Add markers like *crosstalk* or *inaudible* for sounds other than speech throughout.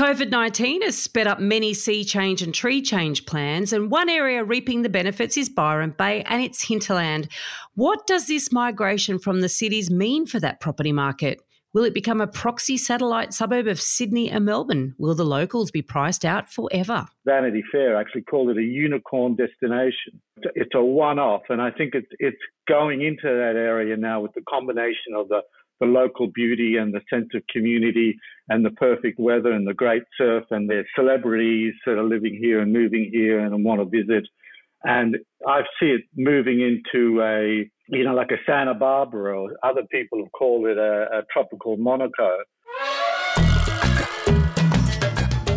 COVID 19 has sped up many sea change and tree change plans, and one area reaping the benefits is Byron Bay and its hinterland. What does this migration from the cities mean for that property market? Will it become a proxy satellite suburb of Sydney and Melbourne? Will the locals be priced out forever? Vanity Fair actually called it a unicorn destination. It's a one off, and I think it's, it's going into that area now with the combination of the, the local beauty and the sense of community and the perfect weather and the great surf and the celebrities that are living here and moving here and want to visit. And I see it moving into a you know, like a Santa Barbara, or other people have called it a, a tropical Monaco.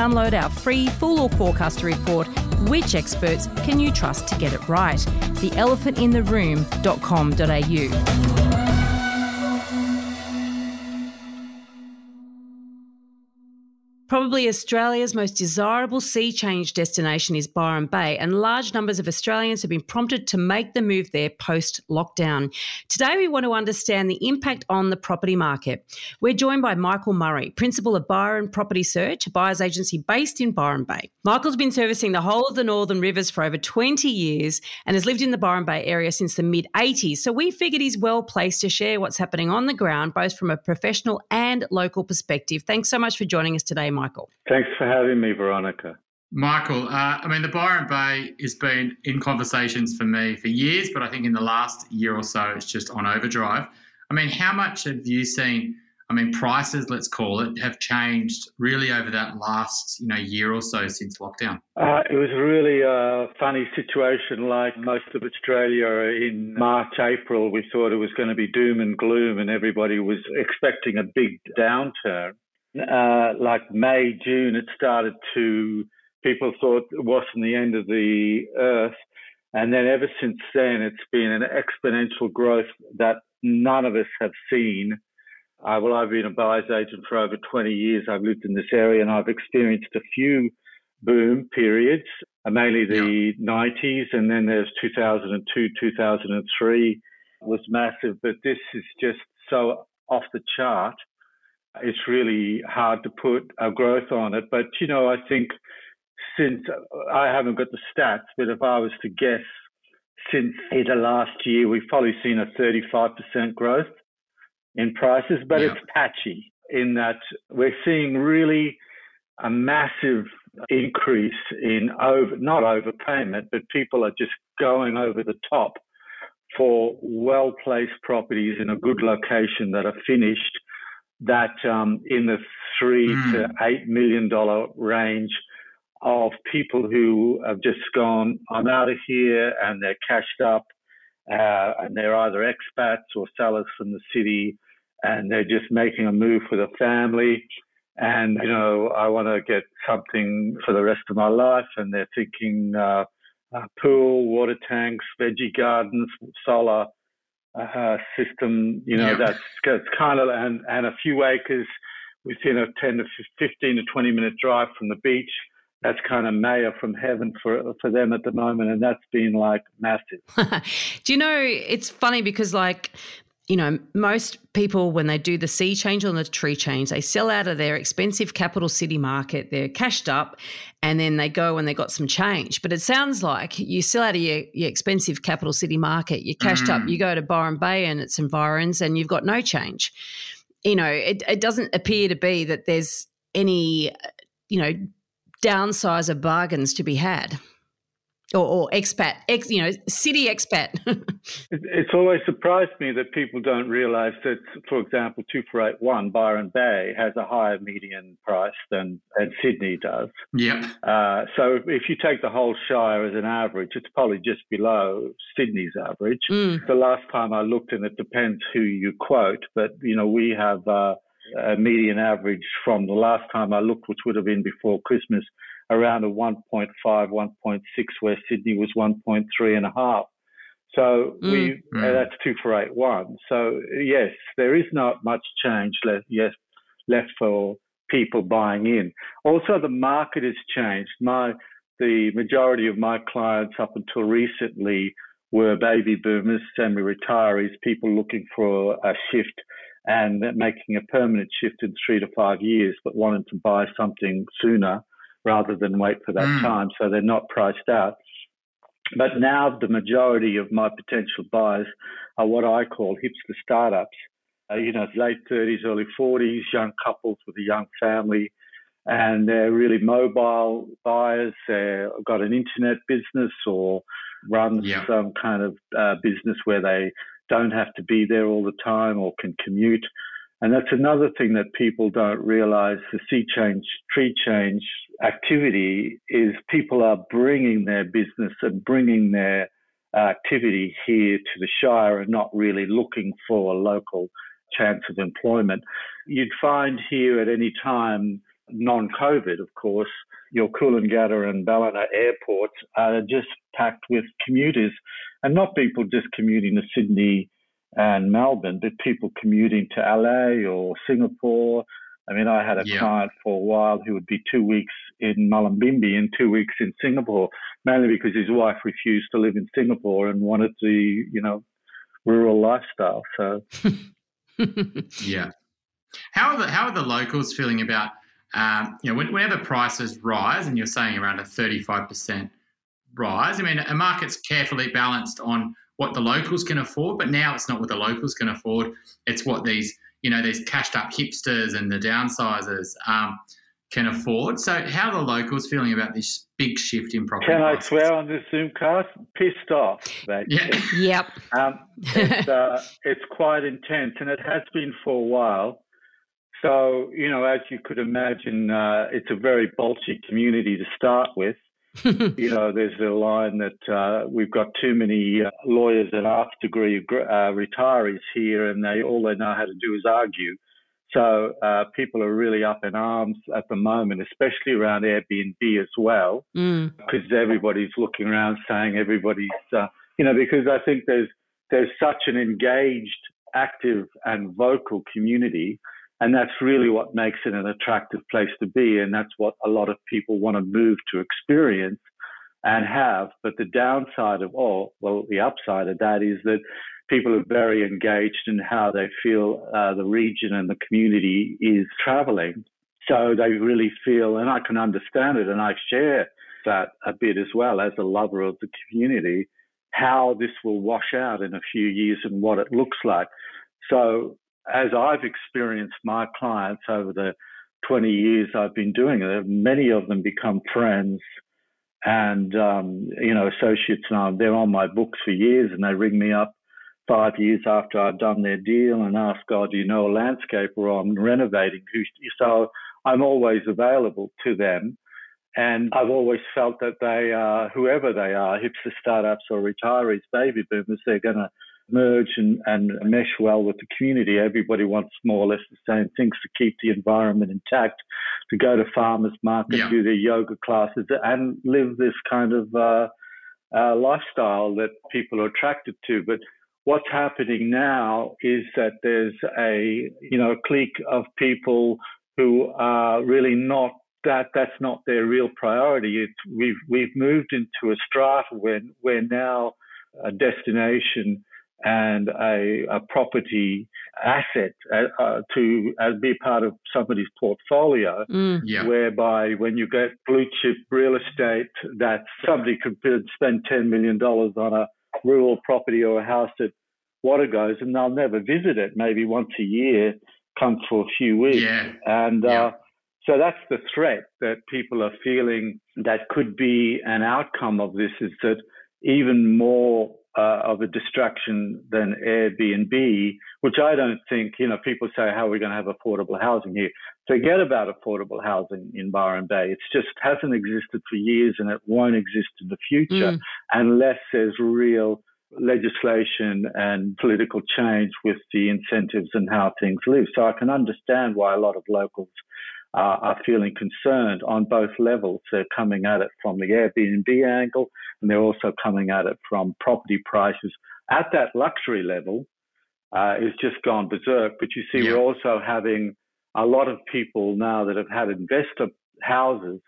download our free fool or forecaster report, Which Experts Can You Trust to Get It Right? theelephantintheroom.com.au. Probably Australia's most desirable sea change destination is Byron Bay, and large numbers of Australians have been prompted to make the move there post lockdown. Today, we want to understand the impact on the property market. We're joined by Michael Murray, principal of Byron Property Search, a buyer's agency based in Byron Bay. Michael's been servicing the whole of the Northern Rivers for over 20 years and has lived in the Byron Bay area since the mid 80s. So we figured he's well placed to share what's happening on the ground, both from a professional and local perspective. Thanks so much for joining us today, Michael. Thanks for having me, Veronica. Michael, uh, I mean, the Byron Bay has been in conversations for me for years, but I think in the last year or so, it's just on overdrive. I mean, how much have you seen? I mean, prices, let's call it, have changed really over that last, you know, year or so since lockdown. Uh, it was really a funny situation. Like most of Australia in March, April, we thought it was going to be doom and gloom, and everybody was expecting a big downturn uh, like May, June, it started to, people thought it wasn't the end of the earth. And then ever since then, it's been an exponential growth that none of us have seen. Uh, well, I've been a buyer's agent for over 20 years. I've lived in this area and I've experienced a few boom periods, uh, mainly the yeah. 90s, and then there's 2002, 2003 was massive. But this is just so off the chart it's really hard to put a growth on it. But, you know, I think since I haven't got the stats, but if I was to guess, since either last year, we've probably seen a 35% growth in prices, but yeah. it's patchy in that we're seeing really a massive increase in over, not overpayment, but people are just going over the top for well placed properties in a good location that are finished that um, in the three mm. to eight million dollar range of people who have just gone, I'm out of here, and they're cashed up, uh, and they're either expats or sellers from the city, and they're just making a move for the family. And, you know, I want to get something for the rest of my life. And they're thinking uh, uh, pool, water tanks, veggie gardens, solar uh, system, you know, that's, that's kind of, and, and a few acres within a 10 to 15 to 20 minute drive from the beach. That's kind of mayor from heaven for for them at the moment, and that's been like massive. *laughs* Do you know? It's funny because like you know, most people, when they do the sea change or the tree change, they sell out of their expensive capital city market. They're cashed up and then they go and they got some change. But it sounds like you sell out of your, your expensive capital city market, you're cashed mm. up, you go to Byron Bay and its environs and you've got no change. You know, it, it doesn't appear to be that there's any, you know, downsize of bargains to be had or, or expat, ex, you know, city expat. *laughs* it's always surprised me that people don't realise that, for example, 2481 Byron Bay has a higher median price than, than Sydney does. Yeah. Uh, so if you take the whole Shire as an average, it's probably just below Sydney's average. Mm. The last time I looked, and it depends who you quote, but, you know, we have uh, a median average from the last time I looked, which would have been before Christmas, around a 1.5, 1.6, where Sydney was 1.3 and a half. So mm. we mm. That's two for eight one. So yes, there is not much change left. Yes, left for people buying in. Also, the market has changed. My the majority of my clients up until recently were baby boomers, semi-retirees, people looking for a shift and making a permanent shift in three to five years, but wanting to buy something sooner rather than wait for that mm. time. So they're not priced out. But now the majority of my potential buyers are what I call hipster startups. Uh, you know, late 30s, early 40s, young couples with a young family, and they're really mobile buyers. They've got an internet business or run yeah. some kind of uh, business where they don't have to be there all the time or can commute. And that's another thing that people don't realize. The sea change, tree change activity is people are bringing their business and bringing their uh, activity here to the Shire and not really looking for a local chance of employment. You'd find here at any time, non COVID, of course, your Coolangatta and Ballina airports are just packed with commuters and not people just commuting to Sydney and Melbourne, but people commuting to LA or Singapore. I mean, I had a yeah. client for a while who would be two weeks in Mullumbimby and two weeks in Singapore, mainly because his wife refused to live in Singapore and wanted the, you know, rural lifestyle. So, *laughs* yeah. How are the how are the locals feeling about um, you know whenever prices rise and you're saying around a 35 percent rise? I mean, a market's carefully balanced on what the locals can afford, but now it's not what the locals can afford. It's what these, you know, these cashed up hipsters and the downsizers um, can afford. So, how are the locals feeling about this big shift in property? Can prices? I swear on this Zoom Zoomcast? Pissed off. Yeah. yep. Um, it's, uh, *laughs* it's quite intense, and it has been for a while. So, you know, as you could imagine, uh, it's a very bulky community to start with. *laughs* you know, there's a line that uh, we've got too many uh, lawyers and after degree uh, retirees here, and they all they know how to do is argue. So uh, people are really up in arms at the moment, especially around Airbnb as well, mm. because everybody's looking around saying everybody's, uh, you know, because I think there's there's such an engaged, active, and vocal community and that's really what makes it an attractive place to be. And that's what a lot of people want to move to experience and have. But the downside of all, well, the upside of that is that people are very engaged in how they feel uh, the region and the community is traveling. So they really feel, and I can understand it, and I share that a bit as well as a lover of the community, how this will wash out in a few years and what it looks like. So as I've experienced my clients over the 20 years I've been doing it, many of them become friends and, um, you know, associates now. They're on my books for years and they ring me up five years after I've done their deal and ask, oh, do you know a landscaper or I'm renovating? So I'm always available to them. And I've always felt that they are, whoever they are, hipster startups or retirees, baby boomers, they're going to merge and, and mesh well with the community. Everybody wants more or less the same things to keep the environment intact, to go to farmers market, yeah. do their yoga classes, and live this kind of uh, uh, lifestyle that people are attracted to. But what's happening now is that there's a you know a clique of people who are really not that that's not their real priority. It's we've we've moved into a strata where where now a destination and a, a property asset uh, uh, to uh, be part of somebody's portfolio, mm. yeah. whereby when you get blue chip real estate, that somebody could spend $10 million on a rural property or a house at Wategos and they'll never visit it, maybe once a year, come for a few weeks. Yeah. And yeah. Uh, so that's the threat that people are feeling that could be an outcome of this is that even more uh, of a distraction than Airbnb, which I don't think, you know, people say, how are we going to have affordable housing here? Forget about affordable housing in Byron Bay. It just hasn't existed for years and it won't exist in the future mm. unless there's real legislation and political change with the incentives and how things live. So I can understand why a lot of locals uh, are feeling concerned on both levels. They're coming at it from the Airbnb angle, and they're also coming at it from property prices at that luxury level. Uh, is just gone berserk. But you see, yeah. we're also having a lot of people now that have had investor houses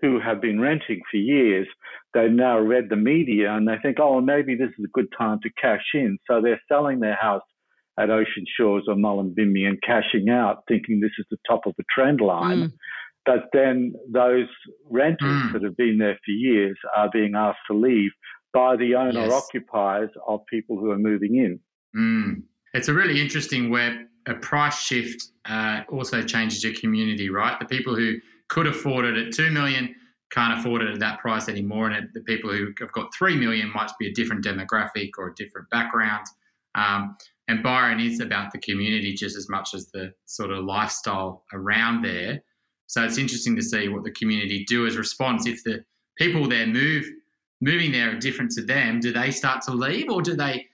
who have been renting for years, they've now read the media and they think, oh, maybe this is a good time to cash in. So they're selling their house at Ocean Shores or Mullumbimby and cashing out, thinking this is the top of the trend line. Mm. But then those renters mm. that have been there for years are being asked to leave by the owner yes. occupiers of people who are moving in. Mm. It's a really interesting where a price shift uh, also changes your community, right? The people who could afford it at two million can't afford it at that price anymore, and the people who have got three million might be a different demographic or a different background. Um, and Byron is about the community just as much as the sort of lifestyle around there. So it's interesting to see what the community do as response. If the people there move moving there are different to them, do they start to leave or do they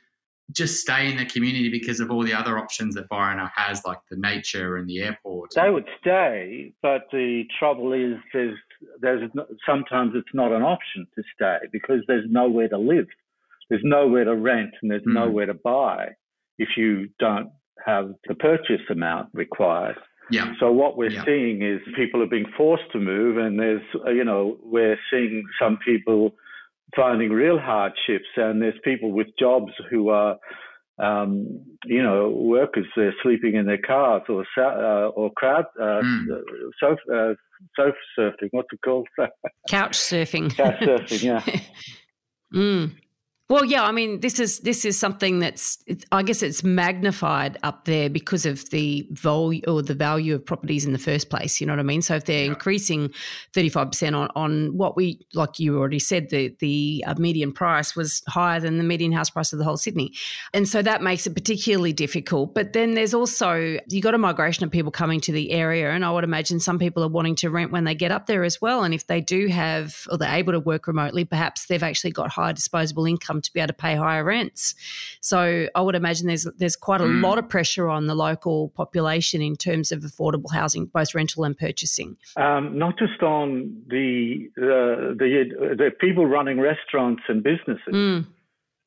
just stay in the community because of all the other options that Byron has, like the nature and the airport? They would stay, but the trouble is there's there's sometimes it's not an option to stay because there's nowhere to live, there's nowhere to rent, and there's mm. nowhere to buy if you don't have the purchase amount required. Yeah. So what we're yeah. seeing is people are being forced to move, and there's you know we're seeing some people finding real hardships, and there's people with jobs who are, um, you know, workers. They're sleeping in their cars or uh, or crowd uh, mm. sofa, uh, sofa surfing. What's it called? *laughs* Couch surfing. Couch surfing. Yeah. *laughs* mm. Well, yeah, I mean, this is this is something that's I guess it's magnified up there because of the value or the value of properties in the first place. You know what I mean? So if they're yeah. increasing thirty five percent on on what we like, you already said the the uh, median price was higher than the median house price of the whole Sydney, and so that makes it particularly difficult. But then there's also you got a migration of people coming to the area, and I would imagine some people are wanting to rent when they get up there as well. And if they do have or they're able to work remotely, perhaps they've actually got higher disposable income income to be able to pay higher rents. So I would imagine there's there's quite a mm. lot of pressure on the local population in terms of affordable housing, both rental and purchasing. Um, not just on the, the the the people running restaurants and businesses. Mm.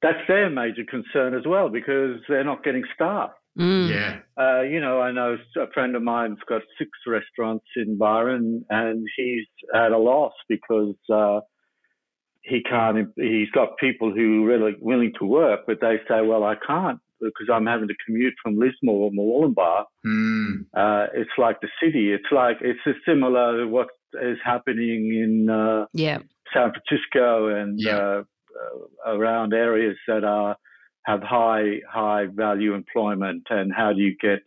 That's their major concern as well because they're not getting staff. Mm. Yeah. Uh, you know, I know a friend of mine's got six restaurants in Byron and he's at a loss because uh, he can't. He's got people who are really willing to work, but they say, "Well, I can't because I'm having to commute from Lismore or Murwillumbah." Mm. Uh, it's like the city. It's like it's similar to what is happening in uh, yeah. San Francisco and yeah. uh, uh around areas that are have high high value employment. And how do you get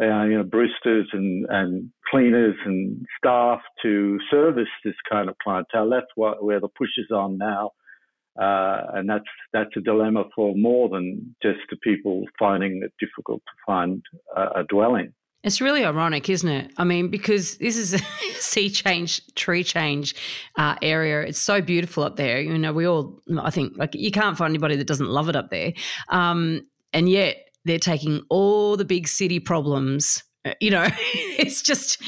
uh, you know, baristas and, and cleaners and staff to service this kind of clientele. That's what where the push is on now, uh, and that's that's a dilemma for more than just the people finding it difficult to find a, a dwelling. It's really ironic, isn't it? I mean, because this is a *laughs* sea change, tree change uh, area. It's so beautiful up there. You know, we all, I think, like you can't find anybody that doesn't love it up there. Um, and yet, they're taking all the big city problems uh, you know *laughs* it's just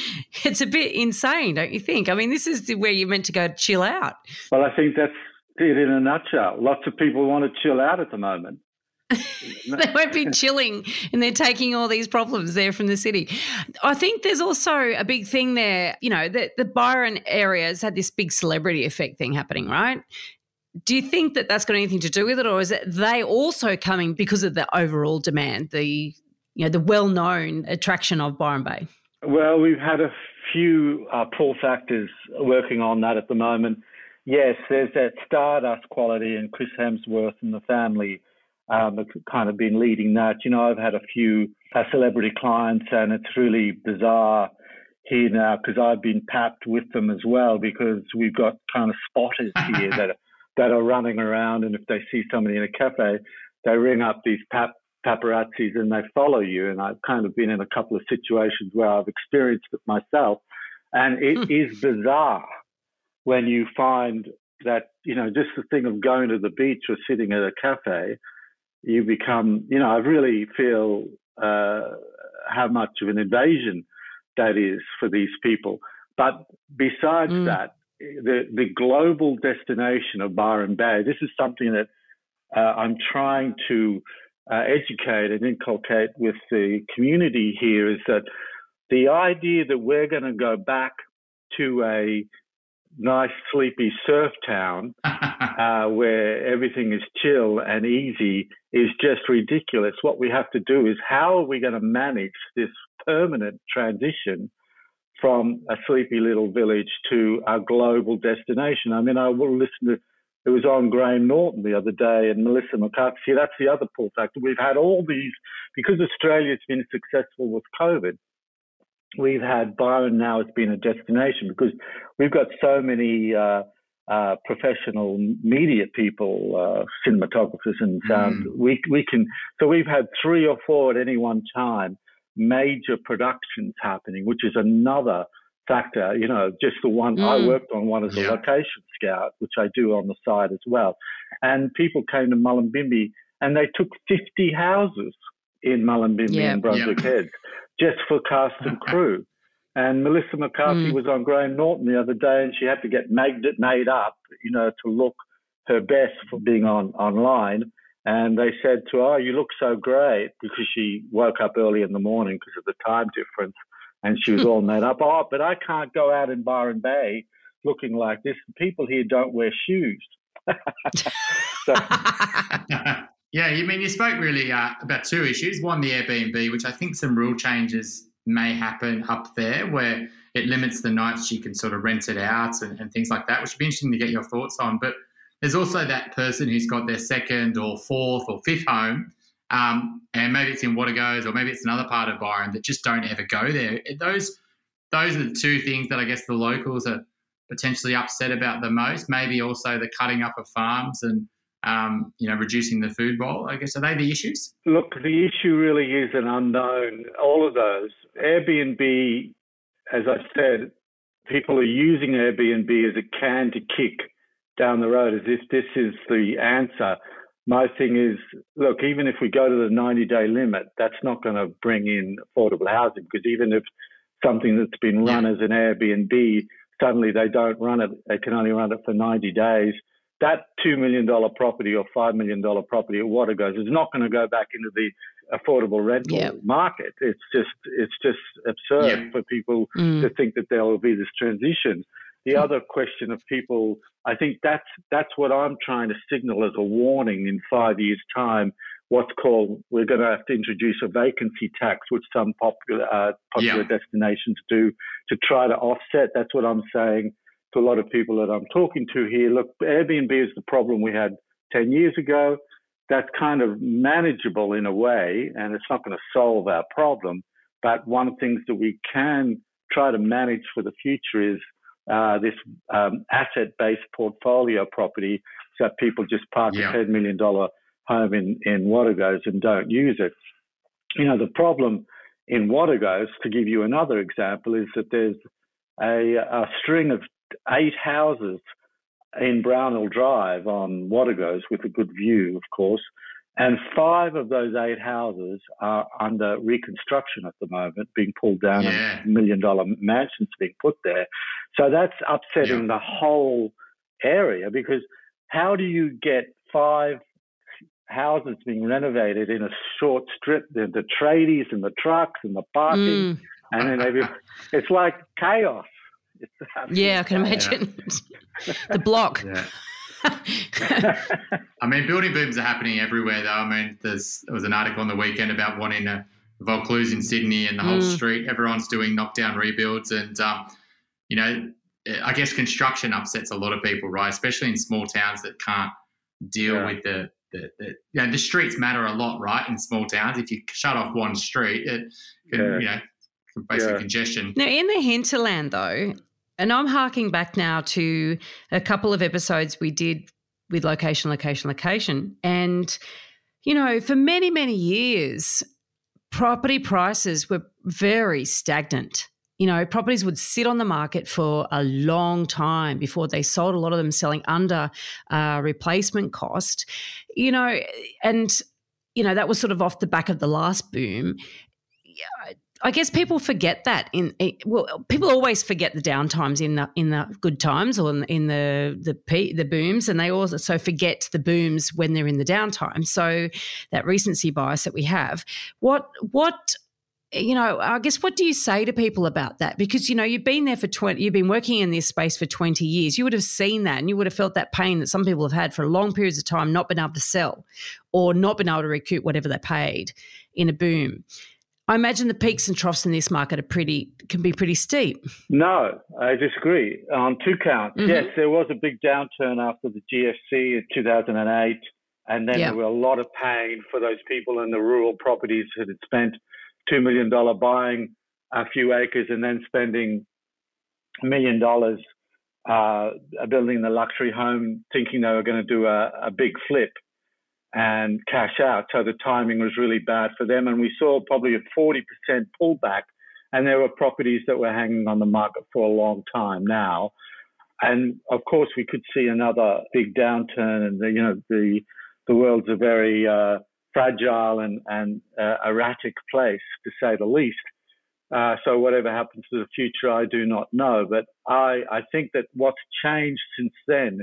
it's a bit insane don't you think i mean this is where you're meant to go to chill out well i think that's it in a nutshell lots of people want to chill out at the moment *laughs* they won't be chilling and they're taking all these problems there from the city. I think there's also a big thing there, you know, that the Byron area has had this big celebrity effect thing happening, right? Do you think that that's got anything to do with it, or is it they also coming because of the overall demand, the you know the well-known attraction of Byron Bay? Well, we've had a few uh, pull factors working on that at the moment. Yes, there's that stardust quality, and Chris Hemsworth and the family um, have kind of been leading that. You know, I've had a few uh, celebrity clients, and it's really bizarre here now because I've been papped with them as well because we've got kind of spotters here that that are running around, and if they see somebody in a cafe, they ring up these pap- paparazzis and they follow you. And I've kind of been in a couple of situations where I've experienced it myself, and it hmm. is bizarre when you find that you know just the thing of going to the beach or sitting at a cafe you become, you know, I really feel uh, how much of an invasion that is for these people. But besides mm. that, the, the global destination of Byron Bay, this is something that uh, I'm trying to uh, educate and inculcate with the community here is that the idea that we're going to go back to a nice, sleepy surf town *laughs* uh, where everything is chill and easy is just ridiculous. What we have to do is how are we going to manage this permanent transition from a sleepy little village to a global destination? I mean, I will listen to it was on Graham Norton the other day and Melissa McCarthy. See, that's the other pull factor. We've had all these, because Australia's been successful with COVID, we've had Byron now has been a destination because we've got so many uh, uh, professional media people, uh, cinematographers and sound. Mm. We we can so we've had three or four at any one time major productions happening, which is another factor. You know, just the one mm. I worked on one as yeah. a location scout, which I do on the side as well, and people came to Mullumbimby and they took 50 houses in Mullumbimby and Brunswick. Heads just for cast and *laughs* crew. And Melissa McCarthy mm. was on Graham Norton the other day, and she had to get made, made up, you know, to look her best for being on online. And they said to her, "Oh, you look so great," because she woke up early in the morning because of the time difference, and she was *laughs* all made up. Oh, but I can't go out in Byron Bay looking like this. People here don't wear shoes. so, *laughs* *laughs* yeah, you mean you spoke really uh, about two issues. One, the Airbnb, which I think some rule changes may happen up there where it limits the nights you can sort of rent it out and, and things like that, which would be interesting to get your thoughts on. But there's also that person who's got their second or fourth or fifth home, um, and maybe it's in Wategos or maybe it's another part of Byron that just don't ever go there. Those those are the two things that I guess the locals are potentially upset about the most. Maybe also the cutting up of farms and um, you know, reducing the food bowl? I guess are they the issues? Look, the issue really is an unknown. All of those Airbnb, as I said, people are using Airbnb as a can to kick down the road, as if this is the answer. My thing is, look, even if we go to the 90 day limit, that's not going to bring in affordable housing because even if something that's been run yeah. as an Airbnb, suddenly they don't run it, they can only run it for 90 days that $2 million property or $5 million property at Wategos is not going to go back into the affordable rental yep. market. It's just it's just absurd yep. for people mm. to think that there will be this transition. The other question of people, I think that's that's what I'm trying to signal as a warning in five years' time. What's called we're going to have to introduce a vacancy tax, which some popular uh, popular yeah. destinations do to try to offset. That's what I'm saying to a lot of people that I'm talking to here, look, Airbnb is the problem we had 10 years ago. That's kind of manageable in a way, and it's not going to solve our problem. But one of the things that we can try to manage for the future is uh, this um, asset-based portfolio property, so people just park yeah. a $10 million home in, in Wategos and don't use it. You know, the problem in Wategos, to give you another example, is that there's a, a string of eight houses in Brownhill Drive on Wategos with a good view, of course. And five of those eight houses are under reconstruction at the moment, being pulled down yeah. and million dollar mansions being put there. So that's upsetting yeah. the whole area because how do you get five houses being renovated in a short strip? The, the tradies and the trucks and the parking, mm. and then every, *laughs* it's like chaos yeah, I can imagine *laughs* the block. *laughs* I mean, building booms are happening everywhere, though. I mean, there's there was an article on the weekend about wanting a Vaucluse in Sydney and the whole mm. street. Everyone's doing knockdown rebuilds, and um, you know, I guess construction upsets a lot of people, right? Especially in small towns that can't deal yeah. with the the, the, you know, the streets matter a lot, right? In small towns, if you shut off one street, it can, yeah. you know, basically yeah. congestion. Now, in the hinterland, though, and I'm harking back now to a couple of episodes we did with location, location, location. And, you know, for many, many years, property prices were very stagnant. You know, properties would sit on the market for a long time before they sold, a lot of them selling under uh, replacement cost, you know, and you know, that was sort of off the back of the last boom. I guess people forget that in well, people always forget the downtimes in the in the good times or in, the the the booms, and they also so forget the booms when they're in the downtime. So that recency bias that we have. What what you know, I guess what do you say to people about that? Because you know, you've been there for twenty, you've been working in this space for twenty years. You would have seen that, and you would have felt that pain that some people have had for long periods of time, not been able to sell, or not been able to recoup whatever they paid in a boom. I imagine the peaks and troughs in this market are pretty can be pretty steep. No, I disagree on two counts. Mm-hmm. Yes, there was a big downturn after the GFC in 2008, and then there were a lot of pain for those people in the rural properties that had spent two million dollar buying a few acres and then spending a million dollars uh, building the luxury home, thinking they were going to do a, a big flip and cash out. So the timing was really bad for them. And we saw probably a 40% pullback. And there were properties that were hanging on the market for a long time now. And of course, we could see another big downturn. And the, you know, the the world's a very uh, fragile and and uh, erratic place, to say the least. Uh, so whatever happens to the future, I do not know. But I I think that what's changed since then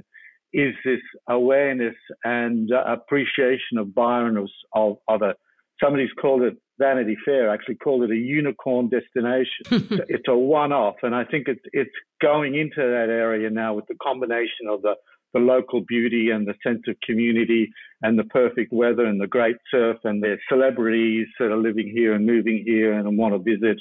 is this awareness and uh, appreciation of Byron of, of, of a, somebody's called it Vanity Fair, actually called it a unicorn destination. *laughs* it's a one-off, and I think it's it's going into that area now with the combination of the the local beauty and the sense of community and the perfect weather and the great surf and the celebrities that are living here and moving here and want to visit.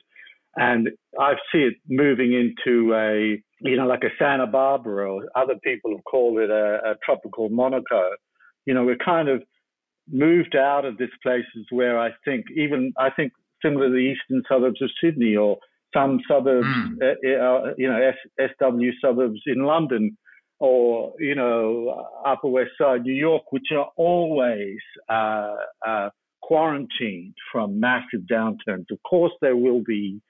And I see it moving into a you know, like a Santa Barbara, or other people have called it a, a tropical Monaco. You know, we're kind of moved out of this places where I think even I think similar to the eastern suburbs of Sydney or some suburbs, mm. uh, you know, S, SW suburbs in London or, you know, Upper West Side, New York, which are always uh, uh, quarantined from massive downturns. Of course, there will be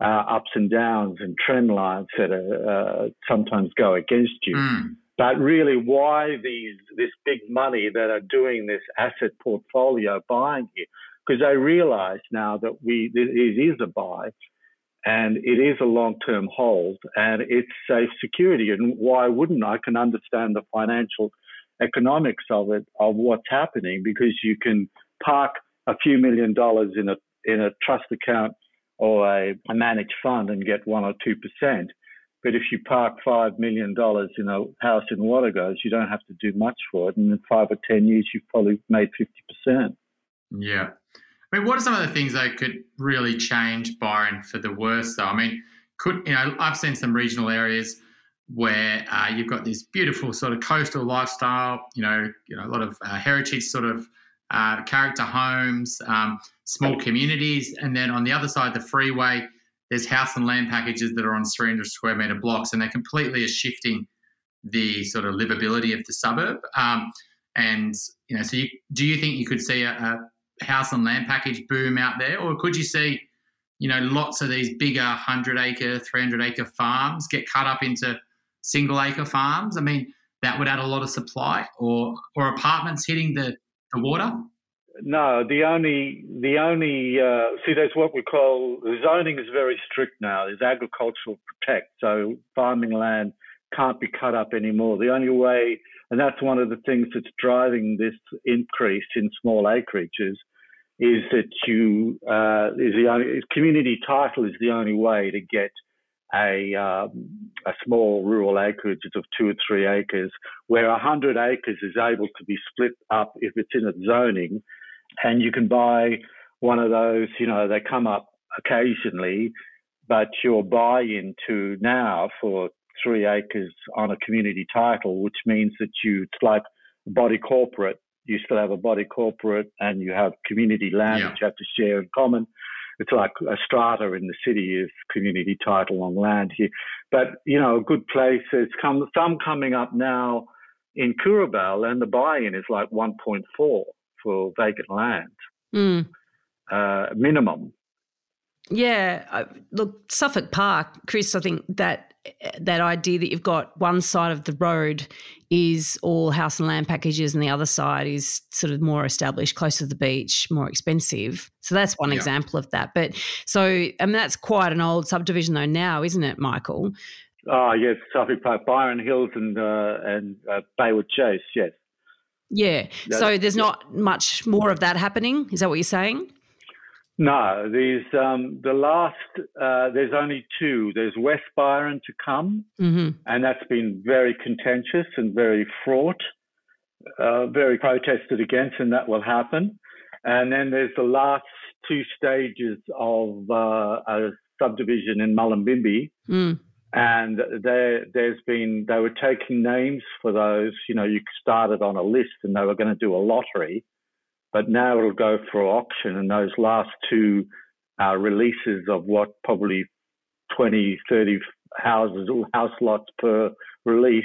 uh, ups and downs and trend lines that are, uh, sometimes go against you. Mm. But really, why these this big money that are doing this asset portfolio buying here? Because they realise now that we it is a buy, and it is a long term hold, and it's safe security. And why wouldn't I can understand the financial economics of it of what's happening because you can park a few million dollars in a in a trust account or a, a managed fund and get one or two percent. But if you park five million dollars in a house in Wategos, you don't have to do much for it, and in five or ten years, you've probably made fifty percent. Yeah, I mean, what are some of the things that could really change Byron for the worse? Though, I mean, could you know, I've seen some regional areas where uh, you've got this beautiful sort of coastal lifestyle. You know, you know, a lot of uh, heritage sort of uh, character homes, um, small communities, and then on the other side, of the freeway, there's house and land packages that are on 300 square meter blocks, and they completely are shifting the sort of livability of the suburb. Um, and you know, so you, do you think you could see a, a house and land package boom out there, or could you see, you know, lots of these bigger 100 acre, 300 acre farms get cut up into single acre farms? I mean, that would add a lot of supply, or or apartments hitting the the water? No, the only the only uh, see there's what we call the zoning is very strict now. There's agricultural protect, so farming land can't be cut up anymore. The only way, and that's one of the things that's driving this increase in small acreages, is that you uh, is the only community title is the only way to get a, um, a small rural acreage of two or three acres, where 100 acres is able to be split up if it's in a zoning, and you can buy one of those, you know, they come up occasionally, but your buy into now for three acres on a community title, which means that you, it's like body corporate. You still have a body corporate and you have community land yeah. which you have to share in common it's like a strata in the city is community title on land here. But, you know, a good place, there's come, some coming up now in Coorabell and the buy-in is like 1.4 for vacant land, mm. uh, minimum. Yeah, look, Suffolk Park, Chris. I think that that idea that you've got one side of the road is all house and land packages and the other side is sort of more established closer to the beach more expensive. So that's one yeah. example of that. But so i mean that's quite an old subdivision though now isn't it michael? Oh yes Suffolk Park, byron hills and uh, and uh, baywood chase yes. Yeah. So there's not much more of that happening? Is that what you're saying no, there's um, the last. Uh, there's only two. There's West Byron to come, mm-hmm. and that's been very contentious and very fraught, uh, very protested against, and that will happen. And then there's the last two stages of uh, a subdivision in Mullumbimby, mm. and there, there's been they were taking names for those. You know, you started on a list, and they were going to do a lottery but now it'll go for auction. And those last two uh, releases of what probably 20, 30 houses, or *laughs* house lots per release,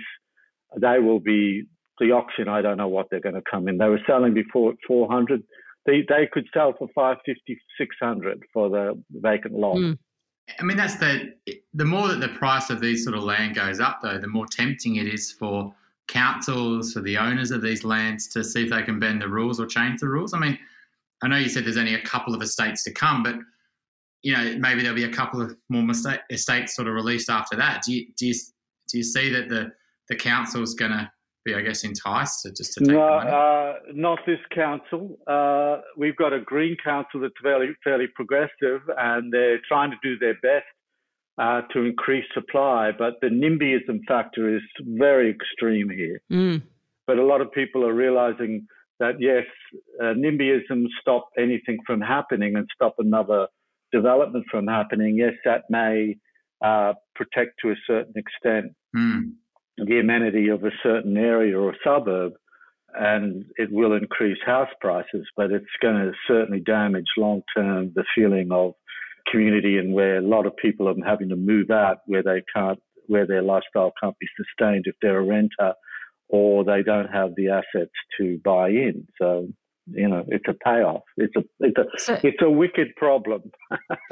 they will be the auction. I don't know what they're going to come in. They were selling before at 400. They, they could sell for 550, 600 for the vacant lot. Mm. I mean, that's the the more that the price of these sort of land goes up, though, the more tempting it is for councils, for the owners of these lands to see if they can bend the rules or change the rules? I mean, I know you said there's only a couple of estates to come, but you know maybe there'll be a couple of more estates sort of released after that. Do you do you do you see that the the council's going to be, I guess, enticed to just to take no? Uh, not this council. Uh, we've got a green council that's fairly fairly progressive, and they're trying to do their best uh, to increase supply, but the NIMBYism factor is very extreme here. Mm. But a lot of people are realizing that yes, uh, NIMBYism stop anything from happening and stop another development from happening. Yes, that may uh, protect to a certain extent mm. the amenity of a certain area or suburb, and it will increase house prices, but it's going to certainly damage long term the feeling of community and where a lot of people are having to move out where they can't, where their lifestyle can't be sustained if they're a renter or they don't have the assets to buy in. So, you know, it's a payoff. It's a, it's a, so, it's a wicked problem. *laughs* *laughs*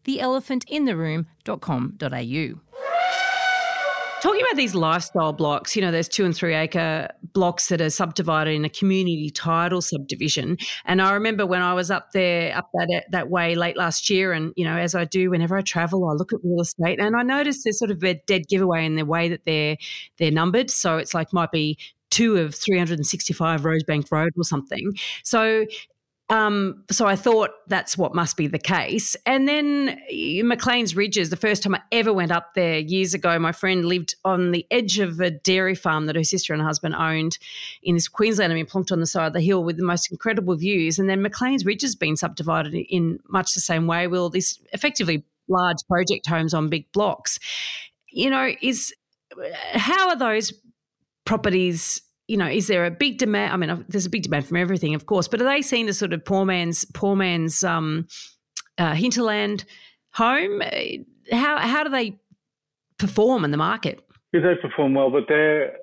theelephantintheroom.com.au. Talking about these lifestyle blocks, you know, there's two and three acre blocks that are subdivided in a community title subdivision. And I remember when I was up there, up that that way late last year, and you know, as I do whenever I travel, I look at real estate, and I noticed there's sort of a dead giveaway in the way that they're they're numbered. So it's like might be two of 365 Rosebank Road or something. So um, so I thought that's what must be the case. And then Maclean's Ridges, the first time I ever went up there years ago, my friend lived on the edge of a dairy farm that her sister and husband owned in this Queensland. I mean, plonked on the side of the hill with the most incredible views. And then Maclean's Ridge has been subdivided in much the same way with all these effectively large project homes on big blocks. You know, is how are those properties you know, is there a big demand? I mean, there's a big demand from everything, of course, but are they seen as sort of poor man's poor man's um, uh, hinterland home? How how do they perform in the market? Yeah, they perform well, but they're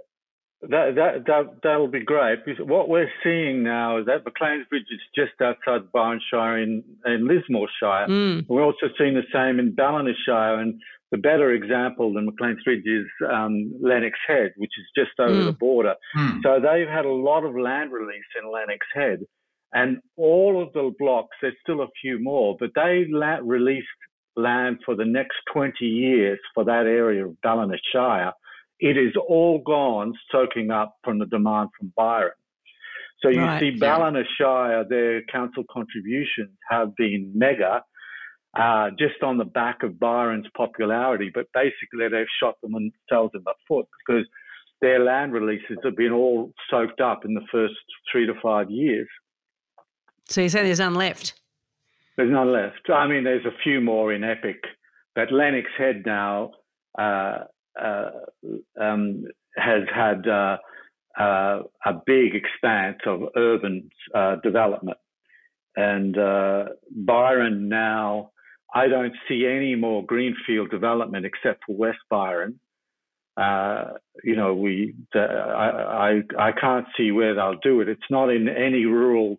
that that that that'll be great. Because what we're seeing now is that Maclean's Ridge is just outside Byron Shire in, in Lismore Shire. Mm. We're also seeing the same in Ballina Shire, and the better example than Maclean's Ridge is um, Lennox Head, which is just over mm. the border. Mm. So they've had a lot of land release in Lennox Head, and all of the blocks. There's still a few more, but they la- released land for the next 20 years for that area of Ballina Shire. It is all gone, soaking up from the demand from Byron. So you right, see, Ballina yeah. Shire, their council contributions have been mega uh, just on the back of Byron's popularity, but basically they've shot themselves in the foot because their land releases have been all soaked up in the first three to five years. So you say there's none left? There's none left. I mean, there's a few more in Epic, but Lennox Head now, uh, uh, um, has had uh, uh, a big expanse of urban uh, development. And Byron now, I don't see any more greenfield development except for West Byron. Uh, you know, we, uh, I, I, I can't see where they'll do it. It's not in any rural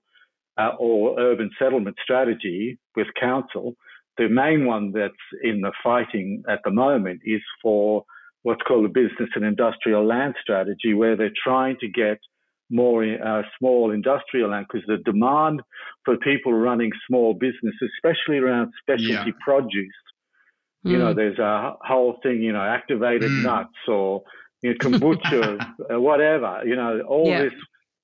uh, or urban settlement strategy with council. The main one that's in the fighting at the moment is for what's called a business and industrial land strategy, where they're trying to get more uh, small industrial land because the demand for people running small businesses, especially around specialty yeah. produce, you know, hmm. there's a whole thing, you know, activated mm. nuts or you know, kombucha, *laughs* uh, whatever, you know, all yeah. this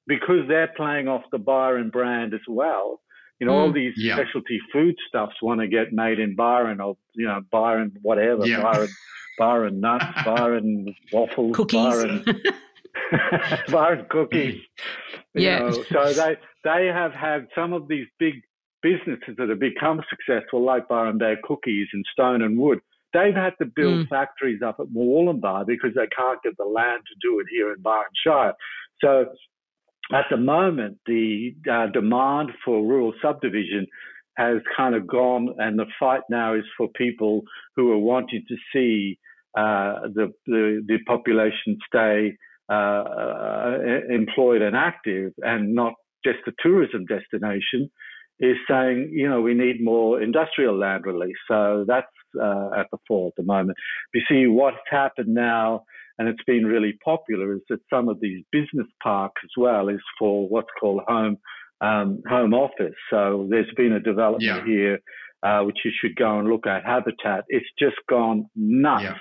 because they're playing off the Byron brand as well. You know, mm. all these yeah. specialty foodstuffs want to get made in Byron or, you know, Byron, whatever. Byron, Byron nuts, *laughs* Byron waffles, cookies. Byron, *laughs* *laughs* Byron cookies. yeah. Know, so they, they have had some of these big businesses that have become successful, like Byron Bay Cookies and Stone and Wood, they've had to build mm. factories up at Mooloolaba because they can't get the land to do it here in Byron Shire. So at the moment, the uh, demand for rural subdivision has kind of gone, and the fight now is for people who are wanting to see uh, the, the, the population stay uh, uh employed and active, and not just a tourism destination is saying, you know, we need more industrial land release. So that's uh, at the fore at the moment. You see, what's happened now, and it's been really popular, is that some of these business parks as well is for what's called home um, home office. So there's been a development yeah. here, uh, which you should go and look at. Habitat, it's just gone nuts. Yeah.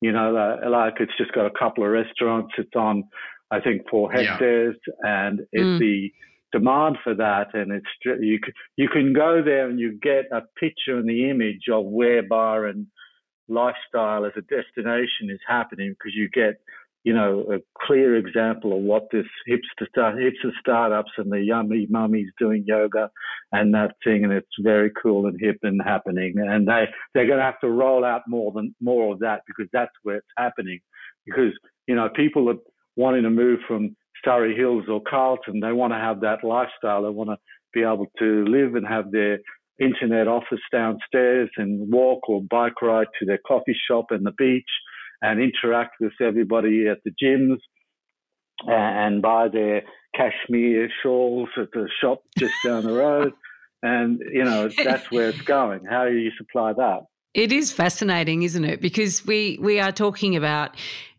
You know, uh, like it's just got a couple of restaurants. It's on, I think, four hectares, yeah. and it's mm. the demand for that, and it's you you can go there and you get a picture and the image of where Byron lifestyle as a destination is happening because you get you know a clear example of what this hipster start, hipster startups and the yummy mummies doing yoga and that thing, and it's very cool and hip and happening, and they they're going to have to roll out more than more of that because that's where it's happening because you know people are wanting to move from Surrey Hills or Carlton. They want to have that lifestyle. They want to be able to live and have their internet office downstairs and walk or bike ride to their coffee shop and the beach and interact with everybody at the gyms and buy their cashmere shawls at the shop just down the road. And, you know, that's where it's going. How do you supply that? It is fascinating, isn't it? Because we, we are talking about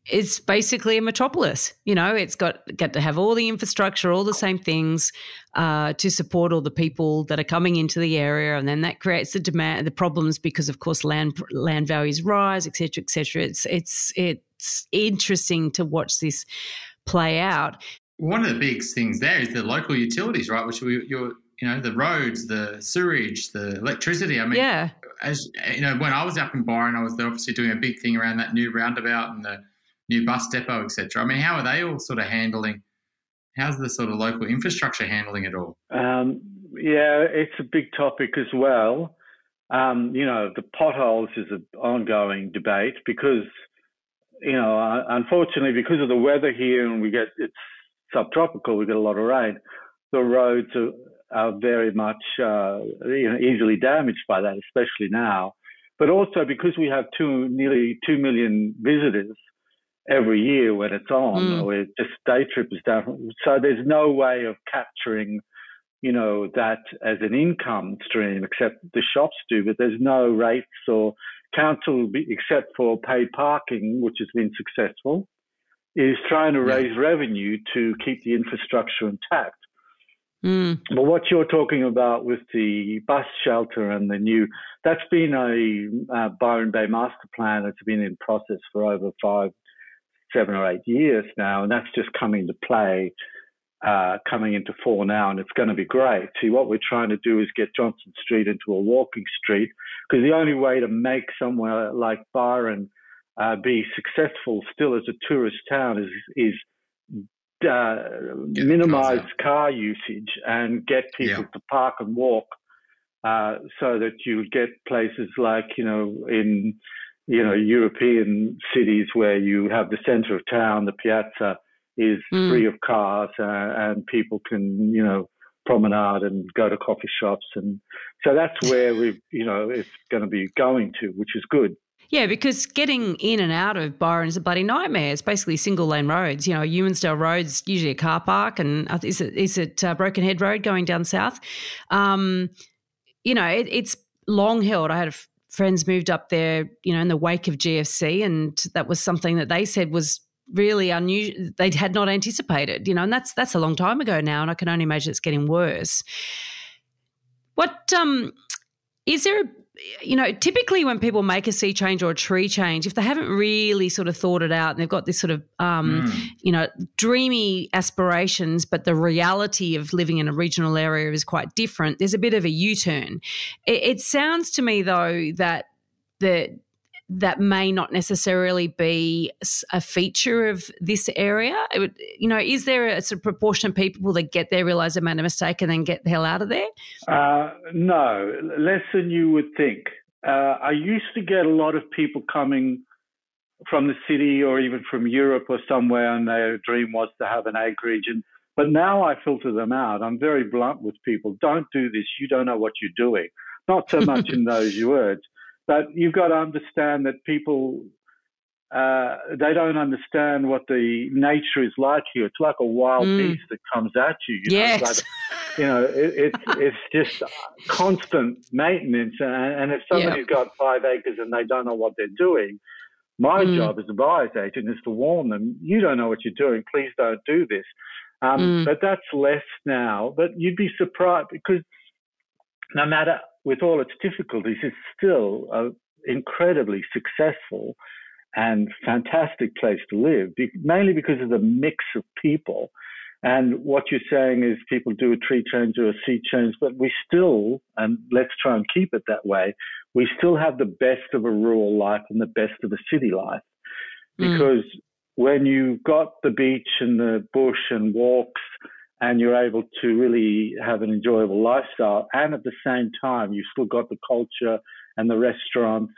it's basically a metropolis. You know, it's got got to have all the infrastructure, all the same things uh, to support all the people that are coming into the area, and then that creates the demand, the problems because, of course, land land values rise, etc., etc. It's it's it's interesting to watch this play out. One of the big things there is the local utilities, right? Which we, you're you know the roads, the sewage, the electricity. I mean, yeah. As you know, when I was up in Byron, I was obviously doing a big thing around that new roundabout and the new bus depot, etc. I mean, how are they all sort of handling? How's the sort of local infrastructure handling it all? Um, yeah, it's a big topic as well. Um, you know, the potholes is an ongoing debate because, you know, unfortunately, because of the weather here and we get it's subtropical, we get a lot of rain. The roads are, are very much uh, you know easily damaged by that, especially now. But also because we have two nearly two million visitors every year when it's on, mm. or just day trippers down. So there's no way of capturing, you know, that as an income stream, except the shops do. But there's no rates or council, except for paid parking, which has been successful, is trying to raise yeah. revenue to keep the infrastructure intact. Mm. But what you're talking about with the bus shelter and the new, that's been a uh, Byron Bay master plan that's been in process for over five seven or eight years now, and that's just coming to play, uh, coming into four now, and it's going to be great. See, what we're trying to do is get Johnson Street into a walking street, because the only way to make somewhere like Byron uh, be successful still as a tourist town is is uh, minimize car usage and get people yeah. to park and walk, uh, so that you get places like you know in you know, European cities where you have the center of town, the piazza is mm. free of cars, uh, and people can, you know, promenade and go to coffee shops, and so that's where we, you know, it's going to be going to, which is good. Yeah, because getting in and out of Byron is a bloody nightmare. It's basically single lane roads. You know, Ewingsdale Road's usually a car park, and is it is it uh, Broken Head Road going down south? Um, you know, it, it's long held. I had friends moved up there, you know, in the wake of GFC, and that was something that they said was really unusual. They had not anticipated, you know, and that's that's a long time ago now, and I can only imagine it's getting worse. What um, is there? A, you know, typically when people make a sea change or a tree change, if they haven't really sort of thought it out and they've got this sort of, um, mm. you know, dreamy aspirations, but the reality of living in a regional area is quite different, there's a bit of a U turn. It, it sounds to me, though, that the that may not necessarily be a feature of this area? Would, you know, is there a sort of proportion of people that get there, realize they made a mistake, and then get the hell out of there? Uh, no, less than you would think. Uh, I used to get a lot of people coming from the city or even from Europe or somewhere, and their dream was to have an acreage. And but now I filter them out. I'm very blunt with people. Don't do this. You don't know what you're doing. Not so much in *laughs* those words but you've got to understand that people uh, they don't understand what the nature is like here. It's like a wild mm. beast that comes at you. you yes. Know, like, you know, it, it's it's just constant maintenance. And, and if somebody's yeah. got five acres and they don't know what they're doing, my mm. job as a buyer's agent is to warn them. You don't know what you're doing. Please don't do this. Um, mm. But that's less now. But you'd be surprised because no matter with all its difficulties, it's still an incredibly successful and fantastic place to live, mainly because of the mix of people. And what you're saying is people do a tree change or a sea change, but we still, and let's try and keep it that way, we still have the best of a rural life and the best of a city life. Hmm. Because mm. when you've got the beach and the bush and walks and you're able to really have an enjoyable lifestyle. And at the same time, you've still got the culture and the restaurants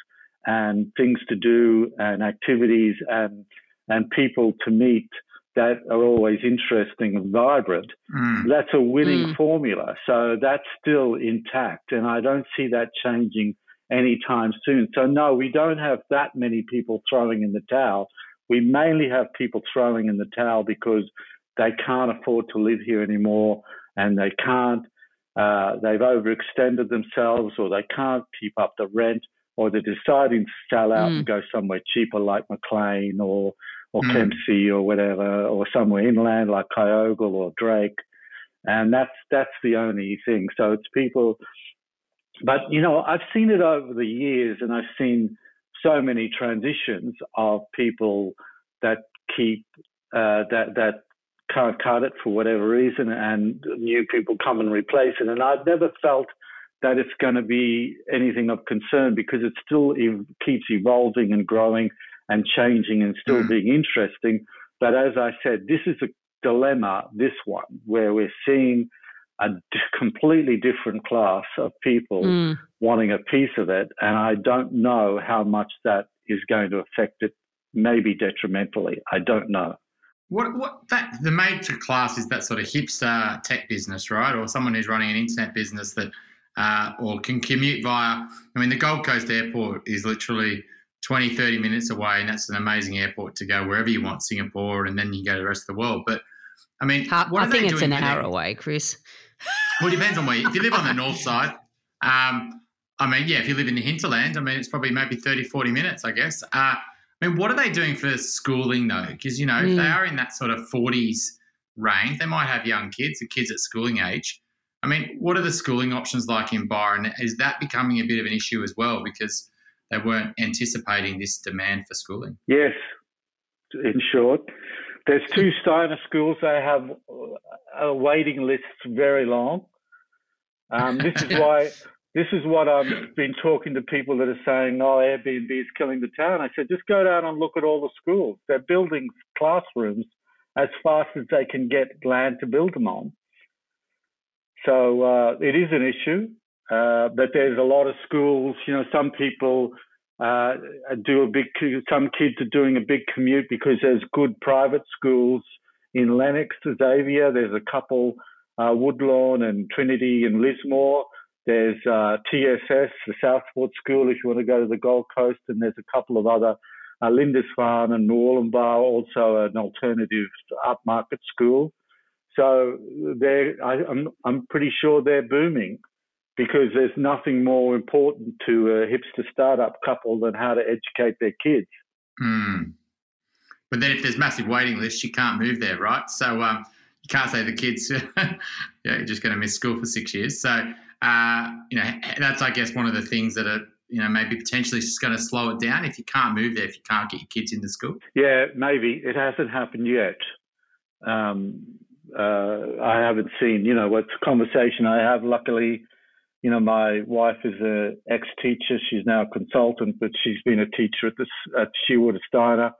and things to do and activities and and people to meet that are always interesting and vibrant. Mm. That's a winning mm. formula. So that's still intact, and I don't see that changing anytime soon. So no, we don't have that many people throwing in the towel. We mainly have people throwing in the towel because they can't afford to live here anymore and they can't, uh, they've overextended themselves or they can't keep up the rent or they're deciding to sell out mm. and go somewhere cheaper like Maclean or, or mm. Kempsey or whatever, or somewhere inland like Kyogle or Drake. And that's, that's the only thing. So it's people, but you know, I've seen it over the years and I've seen so many transitions of people that keep uh, that that can't cut it for whatever reason, and new people come and replace it. And I've never felt that it's going to be anything of concern because it still ev- keeps evolving and growing and changing and still mm. being interesting. But as I said, this is a dilemma, this one, where we're seeing a d- completely different class of people mm. wanting a piece of it. And I don't know how much that is going to affect it, maybe detrimentally. I don't know. What what that the major class is that sort of hipster tech business, right? Or someone who's running an internet business that uh, or can commute via. I mean, the Gold Coast Airport is literally 20, 30 minutes away, and that's an amazing airport to go wherever you want, Singapore, and then you go to the rest of the world. But I mean, I think it's an hour away, Chris. Well, it depends on where. You, if you live on the north side, um, I mean, yeah, if you live in the hinterland, I mean, it's probably maybe 30, 40 minutes, I guess. Uh, I mean, what are they doing for schooling though? Because you know, mm. if they mm. are in that sort of forties range, they might have young kids, the kids at schooling age. I mean, what are the schooling options like in Byron? Is that becoming a bit of an issue as well because they weren't anticipating this demand for schooling? Yes, in short. There's two Steiner schools. They have a waiting lists very long. Um, this is *laughs* why this is what I've *clears throat* been talking to people that are saying, oh, Airbnb is killing the town. I said, just go down and look at all the schools. They're building classrooms as fast as they can get land to build them on. So uh, it is an issue, uh, but there's a lot of schools. You know, some people uh, do a big. Some kids are doing a big commute because there's good private schools in Lennox, Xavier. There's a couple, uh, Woodlawn and Trinity and Lismore. There's uh, TSS, the Southport School, if you want to go to the Gold Coast, and there's a couple of other, uh, Lindisfarne and Bar, also an alternative upmarket school. So they're, I, I'm, I'm pretty sure they're booming because there's nothing more important to a hipster startup couple than how to educate their kids. Mm. But then if there's massive waiting lists, you can't move there, right? So um, you can't say the kids, *laughs* yeah, you're just going to miss school for six years. So uh, you know, that's I guess one of the things that are you know maybe potentially just going to slow it down if you can't move there if you can't get your kids into school. Yeah, maybe it hasn't happened yet. Um, uh, I haven't seen you know what's conversation I have. Luckily, you know my wife is a ex-teacher. She's now a consultant, but she's been a teacher at this at Shearwater Steiner.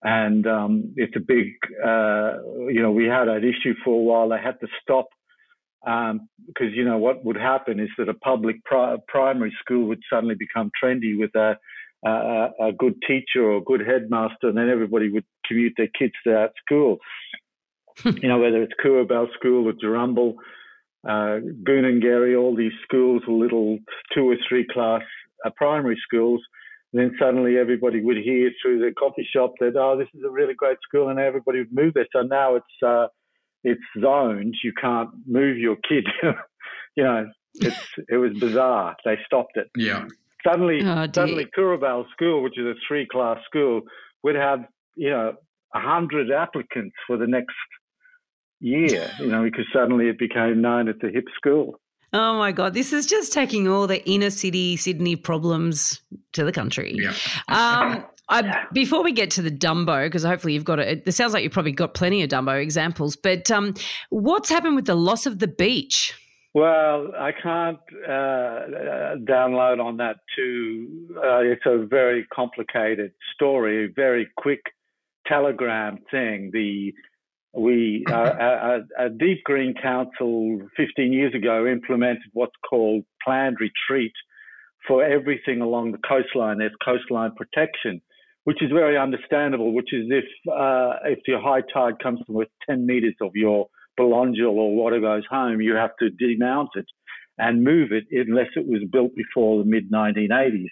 And um, it's a big, uh, you know, we had that issue for a while. They had to stop um, because you know what would happen is that a public pri- primary school would suddenly become trendy with a, a, a good teacher or a good headmaster, and then everybody would commute their kids to that school. *laughs* you know, whether it's Coorabell School or Jerumble, uh, Goonengerry, all these schools were little two or three class uh, primary schools. And then suddenly everybody would hear through the coffee shop that, oh, this is a really great school, and everybody would move there. So now it's uh, it's zoned. You can't move your kid. *laughs* you know, it's it was bizarre. They stopped it. Yeah. Suddenly, oh, suddenly, Coorabell School, which is a three-class school, would have you know a hundred applicants for the next year. You know, because suddenly it became known as a hip school. Oh my God, this is just taking all the inner city Sydney problems to the country. Yeah. Um, I, before we get to the Dumbo, because hopefully you've got it, it sounds like you've probably got plenty of Dumbo examples, but um, what's happened with the loss of the beach? Well, I can't uh, download on that too. Uh, it's a very complicated story, a very quick telegram thing. The we uh, a, a, Deep Green Council 15 years ago implemented what's called planned retreat for everything along the coastline. There's coastline protection which is very understandable. Which is if uh, if your high tide comes from within 10 meters of your belongil or water goes home, you have to demount it and move it unless it was built before the mid 1980s.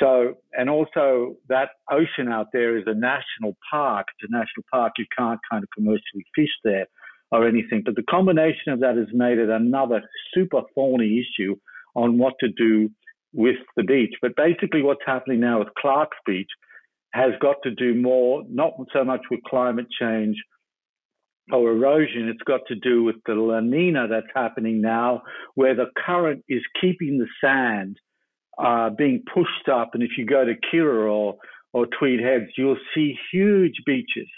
So, and also that ocean out there is a national park. It's a national park. You can't kind of commercially fish there or anything. But the combination of that has made it another super thorny issue on what to do with the beach. But basically, what's happening now with Clarkes Beach has got to do more, not so much with climate change or erosion. It's got to do with the La Nina that's happening now, where the current is keeping the sand uh, being pushed up. And if you go to Kirra or, or Tweed Heads, you'll see huge beaches.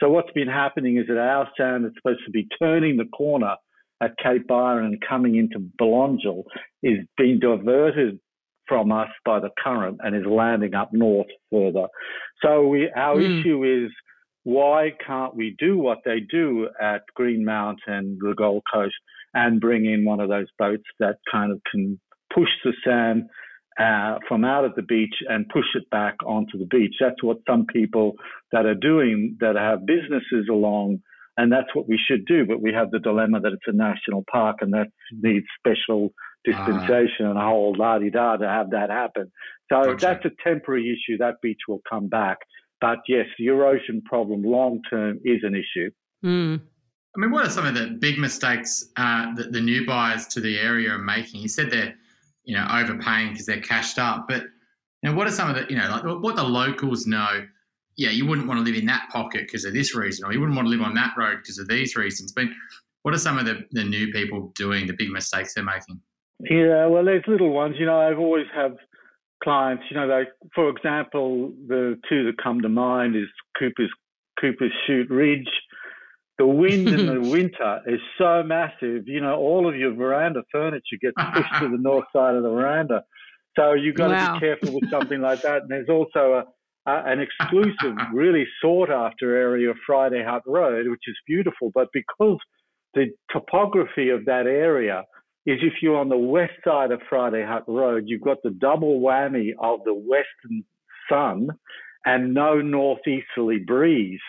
So what's been happening is that our sand that's supposed to be turning the corner at Cape Byron and coming into Belongil is being diverted from us by the current and is landing up north further. So we, our mm. issue is why can't we do what they do at Green Mountain, the Gold Coast, and bring in one of those boats that kind of can push the sand uh, from out of the beach and push it back onto the beach. That's what some people that are doing that have businesses along, and that's what we should do. But we have the dilemma that it's a national park and that needs special dispensation uh, and a whole la di da to have that happen. So gotcha. that's a temporary issue. That beach will come back. But yes, the erosion problem long term is an issue. Mm. I mean, what are some of the big mistakes uh, that the new buyers to the area are making? You said they're, you know, overpaying because they're cashed up, but you know, what are some of the, you know, like what the locals know? Yeah, you wouldn't want to live in that pocket because of this reason, or you wouldn't want to live on that road because of these reasons. But what are some of the, the new people doing, the big mistakes they're making? Yeah, well, there's little ones. You know, I've always have clients. You know, like for example, the two that come to mind is Cooper's Cooper's Shoot Ridge. The wind in the *laughs* winter is so massive. You know, all of your veranda furniture gets pushed to the *laughs* north side of the veranda. So you've got wow. to be careful with *laughs* something like that. And there's also a, a, an exclusive, really sought after area of Friday Hut Road, which is beautiful. But because the topography of that area is if you're on the west side of Friday Hut Road, you've got the double whammy of the western sun and no northeasterly breeze.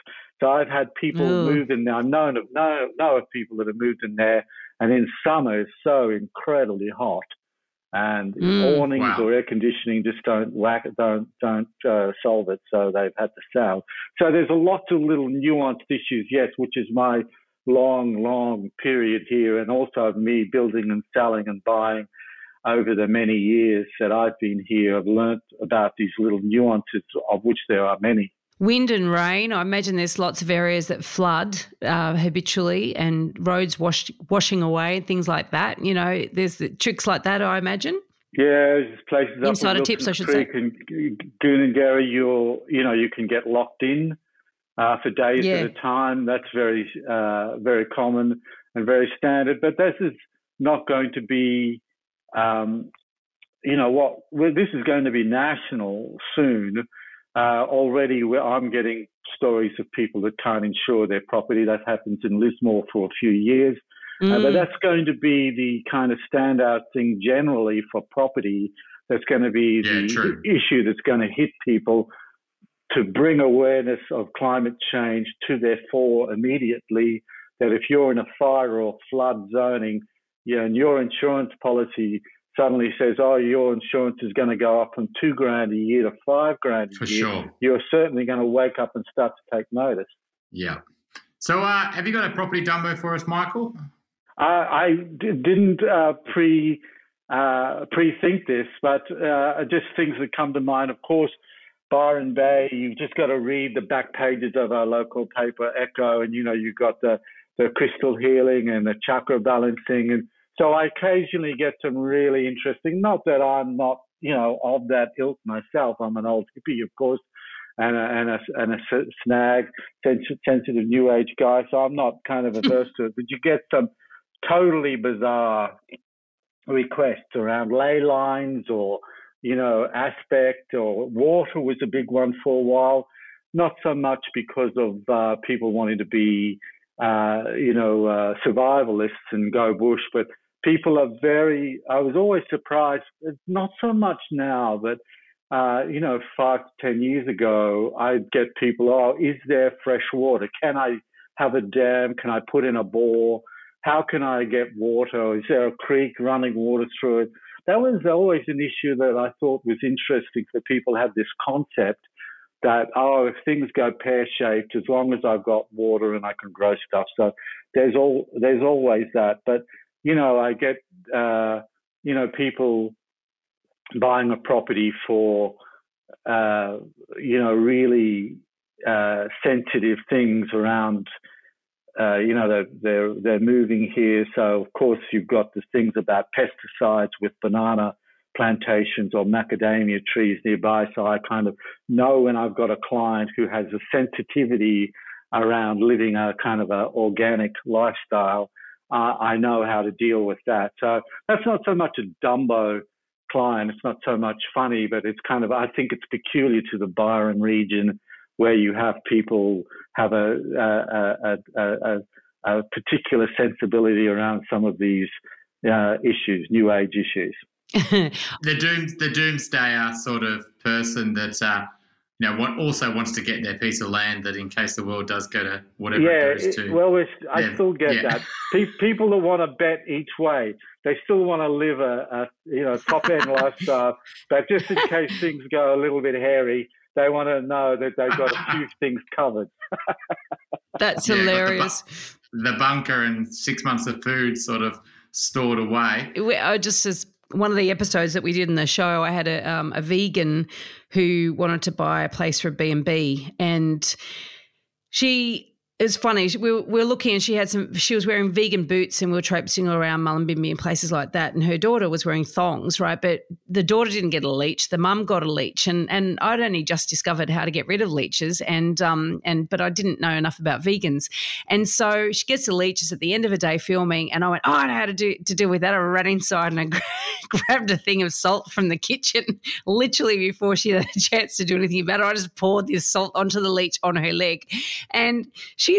So I've had people Ooh. move in there. I've known of know, know of people that have moved in there, and in summer it's so incredibly hot, and mm, awnings wow. or air conditioning just don't whack it, don't don't uh, solve it. So they've had to sell. So there's a lot of little nuanced issues, yes, which is my long, long period here, and also me building and selling and buying over the many years that I've been here. I've learnt about these little nuances, of which there are many. Wind and rain. I imagine there's lots of areas that flood uh, habitually, and roads wash, washing away, and things like that. You know, there's the tricks like that. I imagine. Yeah, there's places insider tips, I should Creek say. And Goonengerry, you you know you can get locked in uh, for days yeah. at a time. That's very, uh, very common and very standard. But this is not going to be, um, you know, what well, this is going to be national soon. Uh, already, I'm getting stories of people that can't insure their property. That happens in Lismore for a few years. Mm. Uh, but mm. that's going to be the kind of standout thing generally for property. That's going to be yeah, the, the issue that's going to hit people to bring awareness of climate change to their fore immediately. That if you're in a fire or flood zoning, you know, and your insurance policy suddenly says, "Oh, your insurance is going to go up from two grand a year to five grand a For year," sure. you're certainly going to wake up and start to take notice. Yeah. So, uh, have you got a property dumbo for us, Michael? Uh, I d- didn't uh, pre uh, pre-think this, but uh, just things that come to mind. Of course, Byron Bay, you've just got to read the back pages of our local paper, Echo, and you know you've got the the crystal healing and the chakra balancing, and so I occasionally get some really interesting. Not that I'm not you know of that ilk myself. I'm an old hippie, of course, and a, and a, and a snag sensitive new age guy, so I'm not kind of *laughs* averse to it. But you get some totally bizarre requests around ley lines or you know, aspect or water was a big one for a while. Not so much because of uh, people wanting to be, uh, you know, uh, survivalists and go bush, but people are very, I was always surprised, not so much now, but, uh, you know, five to 10 years ago, I'd get people, oh, is there fresh water? Can I have a dam? Can I put in a bore? How can I get water? Is there a creek running water through it? That was always an issue that I thought was interesting for people have this concept that oh if things go pear shaped as long as I've got water and I can grow stuff. So there's all there's always that. But you know I get uh, you know people buying a property for uh, you know really uh, sensitive things around uh, you know, they're, they're, they're moving here. So, of course, you've got the things about pesticides with banana plantations or macadamia trees nearby. So I kind of know when I've got a client who has a sensitivity around living a kind of a organic lifestyle. Uh, I know how to deal with that. So that's not so much a Dumbo client. It's not so much funny, but it's kind of, I think it's peculiar to the Byron region where you have people have a, a, a, a particular sensibility around some of these uh, issues, new age issues. *laughs* the doom, the doomsdayer sort of person that uh, you know what also wants to get their piece of land that in case the world does go to whatever yeah, it goes to. well, I still get yeah. that. People that want to bet each way, they still want to live a, a you know top end *laughs* lifestyle, but just in case things go a little bit hairy, they want to know that they've got a few *laughs* things covered. *laughs* That's yeah, hilarious. The, bu- the, bunker and six months of food sort of stored away. I just as one of the episodes that we did in the show, I had a, um, a vegan who wanted to buy a place for a B&B and she it was funny. We were, we were, looking, and she had some. She was wearing vegan boots, and we were traipsing around Mullumbimby and places like that. And her daughter was wearing thongs, right? But the daughter didn't get a leech. The mum got a leech, and and I'd only just discovered how to get rid of leeches, and um and but I didn't know enough about vegans, and so she gets the leeches at the end of a day filming, and I went, oh, I know how to do to deal with that. I ran inside and I *laughs* grabbed a thing of salt from the kitchen, *laughs* literally before she had a *laughs* chance to do anything about it. I just poured this salt onto the leech on her leg, and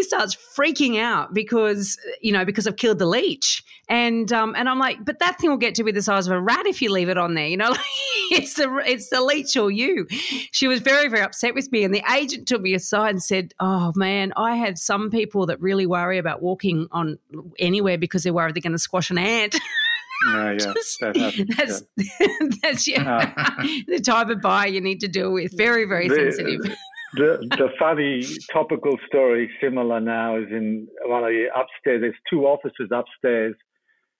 starts freaking out because you know because I've killed the leech, and um, and I'm like, but that thing will get to be the size of a rat if you leave it on there. You know, like, *laughs* it's the it's the leech or you. She was very very upset with me, and the agent took me aside and said, "Oh man, I have some people that really worry about walking on anywhere because they're worried they're going to squash an ant." *laughs* Uh, yeah, *laughs* Just- that's yeah. that's yeah, the type of buyer you need to deal with. Very very The- sensitive. The the funny topical story similar now is in one of the upstairs. There's two offices upstairs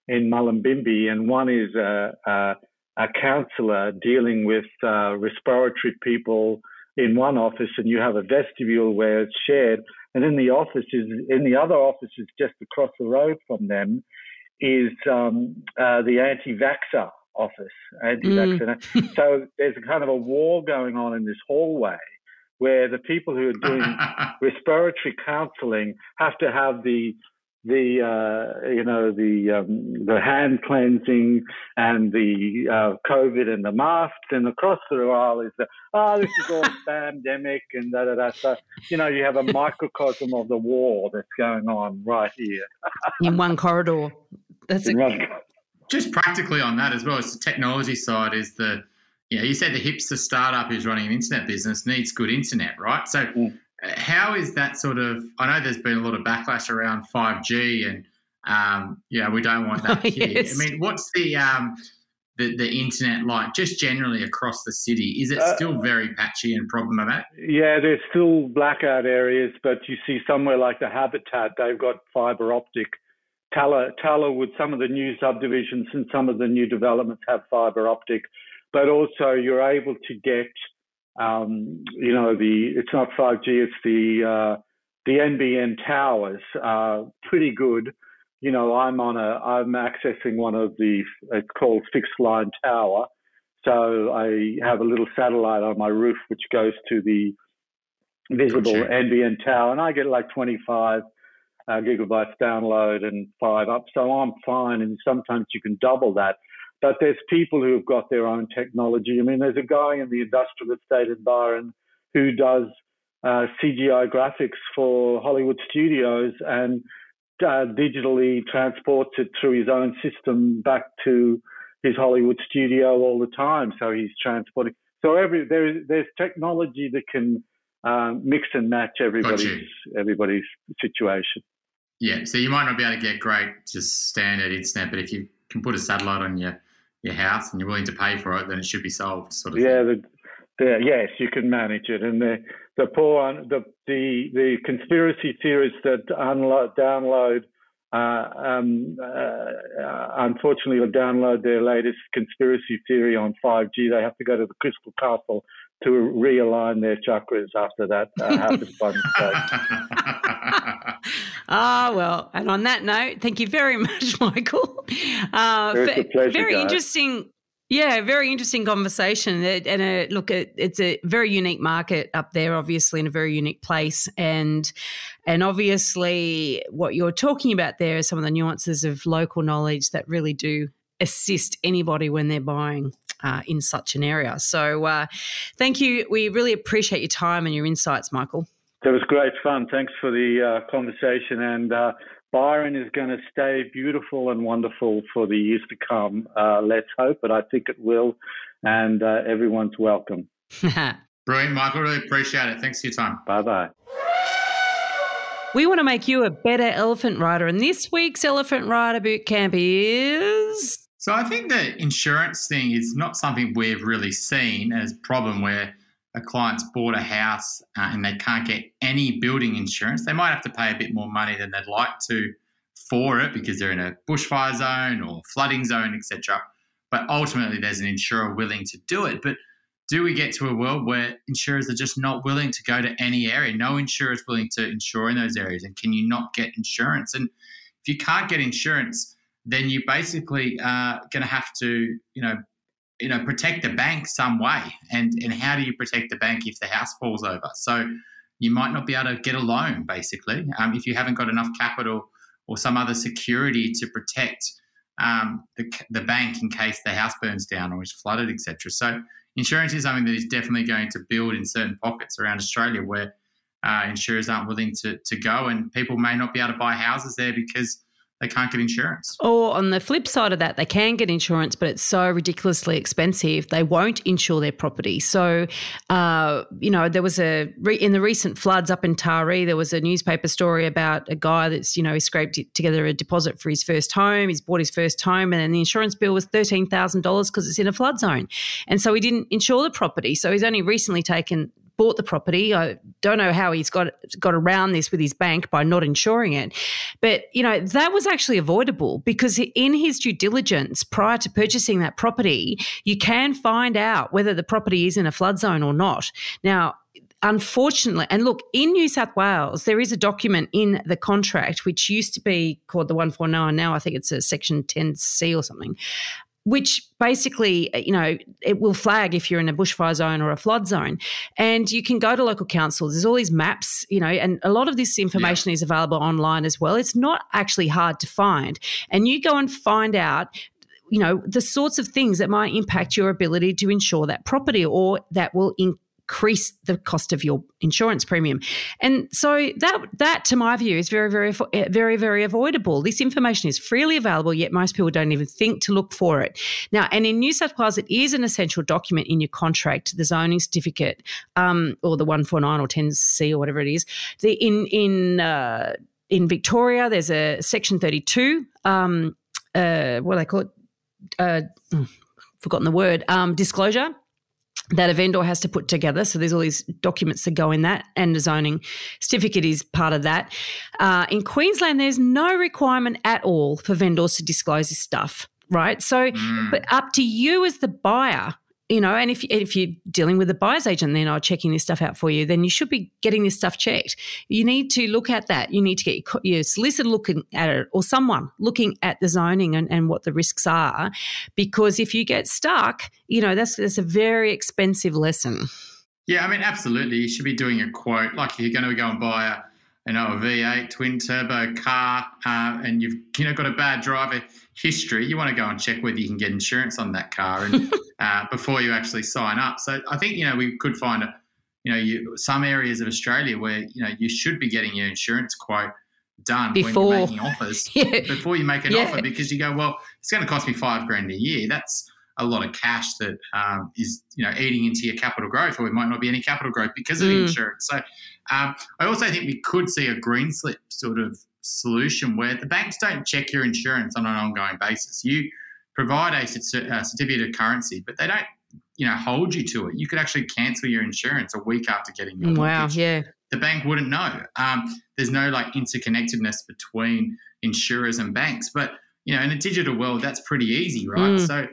in Mullumbimby, and one is a, a, a counsellor dealing with uh, respiratory people in one office, and you have a vestibule where it's shared. And in the office is in the other offices just across the road from them is um, uh, the anti-vaxxer office, anti-vaxxer. so there's a kind of a war going on in this hallway where the people who are doing *laughs* respiratory counselling have to have the the uh, you know the um, the hand cleansing and the uh, COVID and the masks, and across the aisle is the oh this is all *laughs* pandemic and da da da. So you know you have a microcosm of the war that's going on right here. *laughs* in one corridor. That's a, Right. Just practically on that as well, it's the technology side is the, you know, you said the hipster startup who's running an internet business needs good internet, right? So, Mm. uh, how is that sort of? I know there's been a lot of backlash around 5G, and um, yeah, we don't want that *laughs* here. yes. I mean, what's the um, the, the internet like just generally across the city? Is it Uh, still very patchy and problematic? Yeah, there's still blackout areas, but you see somewhere like the Habitat, they've got fibre optic. Talla, with some of the new subdivisions and some of the new developments have fibre optic, but also you're able to get, um, you know, the it's not 5G, it's the uh, the NBN towers are pretty good. You know, I'm on a I'm accessing one of the it's called fixed line tower, so I have a little satellite on my roof which goes to the visible Gotcha. NBN tower, and I get like 25 uh, gigabytes download and five up. So I'm fine, and sometimes you can double that. But there's people who have got their own technology. I mean, there's a guy in the industrial estate in Byron who does uh, CGI graphics for Hollywood studios and uh, digitally transports it through his own system back to his Hollywood studio all the time. So he's transporting. So every there's there's technology that can um, mix and match everybody's everybody's situation. Yeah, so you might not be able to get great just standard internet, but if you can put a satellite on your your house and you're willing to pay for it, then it should be solved. Sort of. Yeah, thing. the, the, yes, you can manage it, and the the poor the the the conspiracy theorists that unload, download. Uh, um, uh, unfortunately, will download their latest conspiracy theory on 5G. They have to go to the Crystal Castle to realign their chakras after that uh, *laughs* happens by mistake. *laughs* ah, well, and on that note, thank you very *laughs* much, Michael. Uh, It's a pleasure, very guys. interesting. Yeah, very interesting conversation. It- And uh look, it, it's a very unique market up there, obviously, in a very unique place. And and obviously, what you're talking about there is some of the nuances of local knowledge that really do assist anybody when they're buying uh, in such an area. So, uh, thank you. We really appreciate your time and your insights, Michael. That was great fun. Thanks for the uh, conversation. And uh, Byron is going to stay beautiful and wonderful for the years to come. Uh, let's hope, but I think it will. And uh, everyone's welcome. *laughs* Brilliant, Michael. Really appreciate it. Thanks for your time. Bye bye. We want to make you a better elephant rider, and this week's Elephant Rider Boot Camp is. So I think the insurance thing is not something we've really seen as a problem where a client's bought a house uh, and they can't get any building insurance. They might have to pay a bit more money than they'd like to for it because they're in a bushfire zone or flooding zone, etc. But ultimately, there's an insurer willing to do it. But do we get to a world where insurers are just not willing to go to any area? No insurer is willing to insure in those areas, and can you not get insurance? And if you can't get insurance, then you basically are going to have to, you know, you know, protect the bank some way. And and how do you protect the bank if the house falls over? So you might not be able to get a loan, basically, um, if you haven't got enough capital or some other security to protect um, the the bank in case the house burns down or is flooded, etc. So insurance is something that is definitely going to build in certain pockets around Australia where uh, insurers aren't willing to, to go, and people may not be able to buy houses there because they can't get insurance. Or on the flip side of that, they can get insurance, but it's so ridiculously expensive, they won't insure their property. So, uh, you know, there was a, in the recent floods up in Taree, there was a newspaper story about a guy that's, you know, he scraped together a deposit for his first home. He's bought his first home, and then the insurance bill was $13,000 because it's in a flood zone. And so he didn't insure the property. So he's only recently taken bought the property. I don't know how he's got got around this with his bank by not insuring it. But, you know, that was actually avoidable because in his due diligence prior to purchasing that property, you can find out whether the property is in a flood zone or not. Now, unfortunately, and look, in New South Wales, there is a document in the contract which used to be called the 149. Now I think it's a section 10C or something, which basically, uh, you know, it will flag if you're in a bushfire zone or a flood zone. And you can go to local councils. There's all these maps, you know, and a lot of this information yeah. is available online as well. It's not actually hard to find. And you go and find out you know the sorts of things that might impact your ability to insure that property or that will in- increase the cost of your insurance premium. And so that that to my view is very very very very avoidable. This information is freely available yet most people don't even think to look for it. Now and in New South Wales it is an essential document in your contract, the zoning certificate um, or the 149 or 10C or whatever it is. The in in uh, in Victoria there's a section 32 um, uh, what do they call it uh, hmm, forgotten the word um, disclosure that a vendor has to put together. So there's all these documents that go in that, and the zoning certificate is part of that. Uh, in Queensland, there's no requirement at all for vendors to disclose this stuff, right? So, mm. but up to you as the buyer you know, and if if you're dealing with a buyer's agent, they're not checking this stuff out for you, then you should be getting this stuff checked. You need to look at that. You need to get your solicitor looking at it, or someone looking at the zoning and, and what the risks are, because if you get stuck, you know, that's that's a very expensive lesson. Yeah, I mean, absolutely. You should be doing a quote. Like if you're going to go and buy a you know, a V8 twin turbo car, uh, and you've you know got a bad driver history, you want to go and check whether you can get insurance on that car and *laughs* uh, before you actually sign up. So I think you know we could find a, you know, you, some areas of Australia where you know you should be getting your insurance quote done before when you're making offers *laughs* yeah. before you make an yeah. offer because you go, well, it's going to cost me five grand a year. That's a lot of cash that um, is you know eating into your capital growth, or it might not be any capital growth because of mm. the insurance. So um, I also think we could see a green slip sort of solution where the banks don't check your insurance on an ongoing basis. You provide a, a certificate of currency, but they don't you know hold you to it. You could actually cancel your insurance a week after getting your wow, mortgage. yeah. The bank wouldn't know. Um, there's no like interconnectedness between insurers and banks, but you know, in a digital world, that's pretty easy, right? Mm. So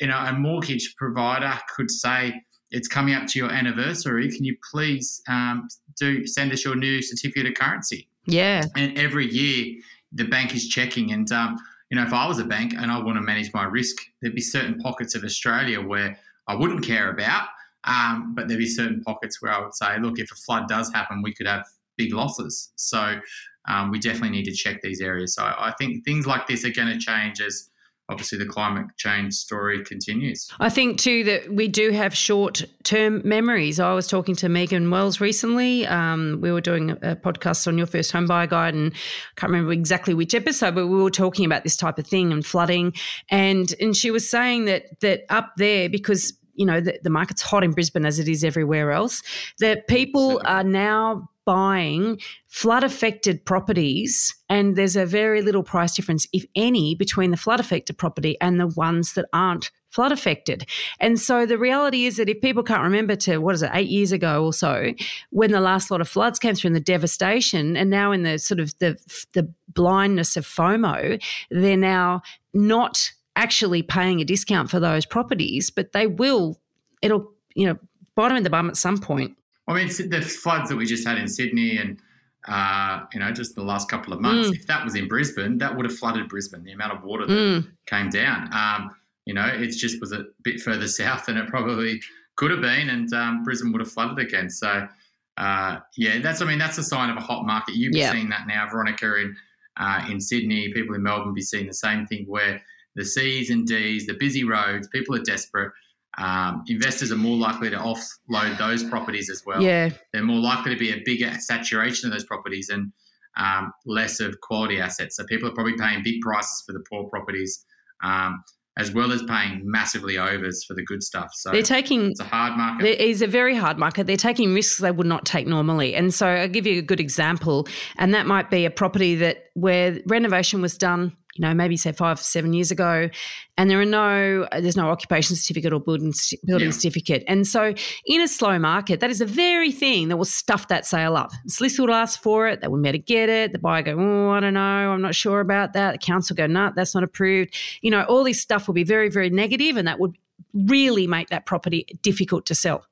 you know, a mortgage provider could say, it's coming up to your anniversary. Can you please um, do send us your new certificate of currency? Yeah. And every year the bank is checking. And um, you know, if I was a bank and I want to manage my risk, there'd be certain pockets of Australia where I wouldn't care about, um, but there'd be certain pockets where I would say, look, if a flood does happen, we could have big losses. So um, we definitely need to check these areas. So I think things like this are going to change as obviously the climate change story continues. I think too that we do have short term memories. I was talking to Megan Wells recently. Um, we were doing a podcast on your first home buyer guide, and I can't remember exactly which episode, but we were talking about this type of thing and flooding. And and she was saying that that up there because you know the, the market's hot in Brisbane as it is everywhere else. That people are now buying flood affected properties, and there's a very little price difference, if any, between the flood affected property and the ones that aren't flood affected. And so the reality is that if people can't remember to, what is it, eight years ago or so, when the last lot of floods came through and the devastation, and now in the sort of the, the blindness of FOMO, they're now not actually paying a discount for those properties, but they will, it'll, you know, bottom in the bum at some point. I mean, the floods that we just had in Sydney and, uh, you know, just the last couple of months, mm. if that was in Brisbane, that would have flooded Brisbane, the amount of water that mm. came down. Um, you know, it just was a bit further *laughs* south than it probably could have been, and um, Brisbane would have flooded again. So, uh, yeah, that's, I mean, that's a sign of a hot market. You've yeah. seen that now, Veronica, in, uh, in Sydney. People in Melbourne be seeing the same thing where the C's and D's, the busy roads, people are desperate Um, investors are more likely to offload those properties as well. Yeah. They're more likely to be a bigger saturation of those properties and um, less of quality assets. So people are probably paying big prices for the poor properties. Um, as well as paying massively overs for the good stuff. So they're taking it's a hard market. It is a very hard market. They're taking risks they would not take normally. And so I'll give you a good example, and that might be a property that where renovation was done you know, maybe say five, seven years ago, and there are no, there's no occupation certificate or building building yeah. certificate, and so in a slow market, that is the very thing that will stuff that sale up. Solicitor will ask for it, they will be to get it. The buyer go, oh, I don't know, I'm not sure about that. The council go, no, nah, that's not approved. You know, all this stuff will be very, very negative, and that would really make that property difficult to sell.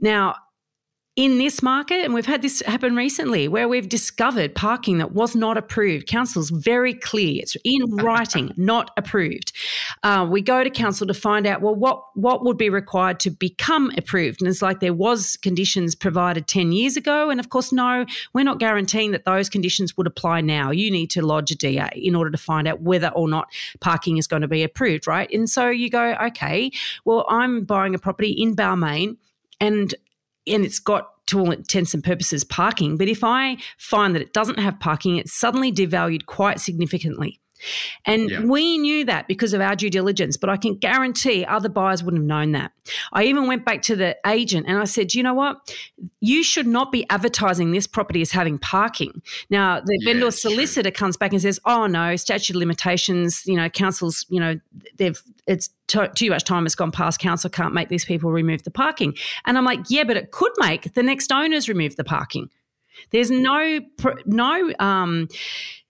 Now, in this market, and we've had this happen recently where we've discovered parking that was not approved. Council's very clear; it's in *laughs* writing, not approved. Uh, we go to council to find out well what what would be required to become approved, and it's like there was conditions provided ten years ago, and of course, no, we're not guaranteeing that those conditions would apply now. You need to lodge a DA in order to find out whether or not parking is going to be approved, right? And so you go, okay, well, I'm buying a property in Balmain and and it's got to all intents and purposes parking. But if I find that it doesn't have parking, it's suddenly devalued quite significantly. And yeah. we knew that because of our due diligence, but I can guarantee other buyers wouldn't have known that. I even went back to the agent and I said, you know what? You should not be advertising this property as having parking. Now, the yeah, vendor solicitor true. comes back and says, oh no, statute of limitations, you know, councils, you know, they've, it's too, too much time has gone past, council can't make these people remove the parking. And I'm like, yeah, but it could make the next owners remove the parking. There's no, no, um,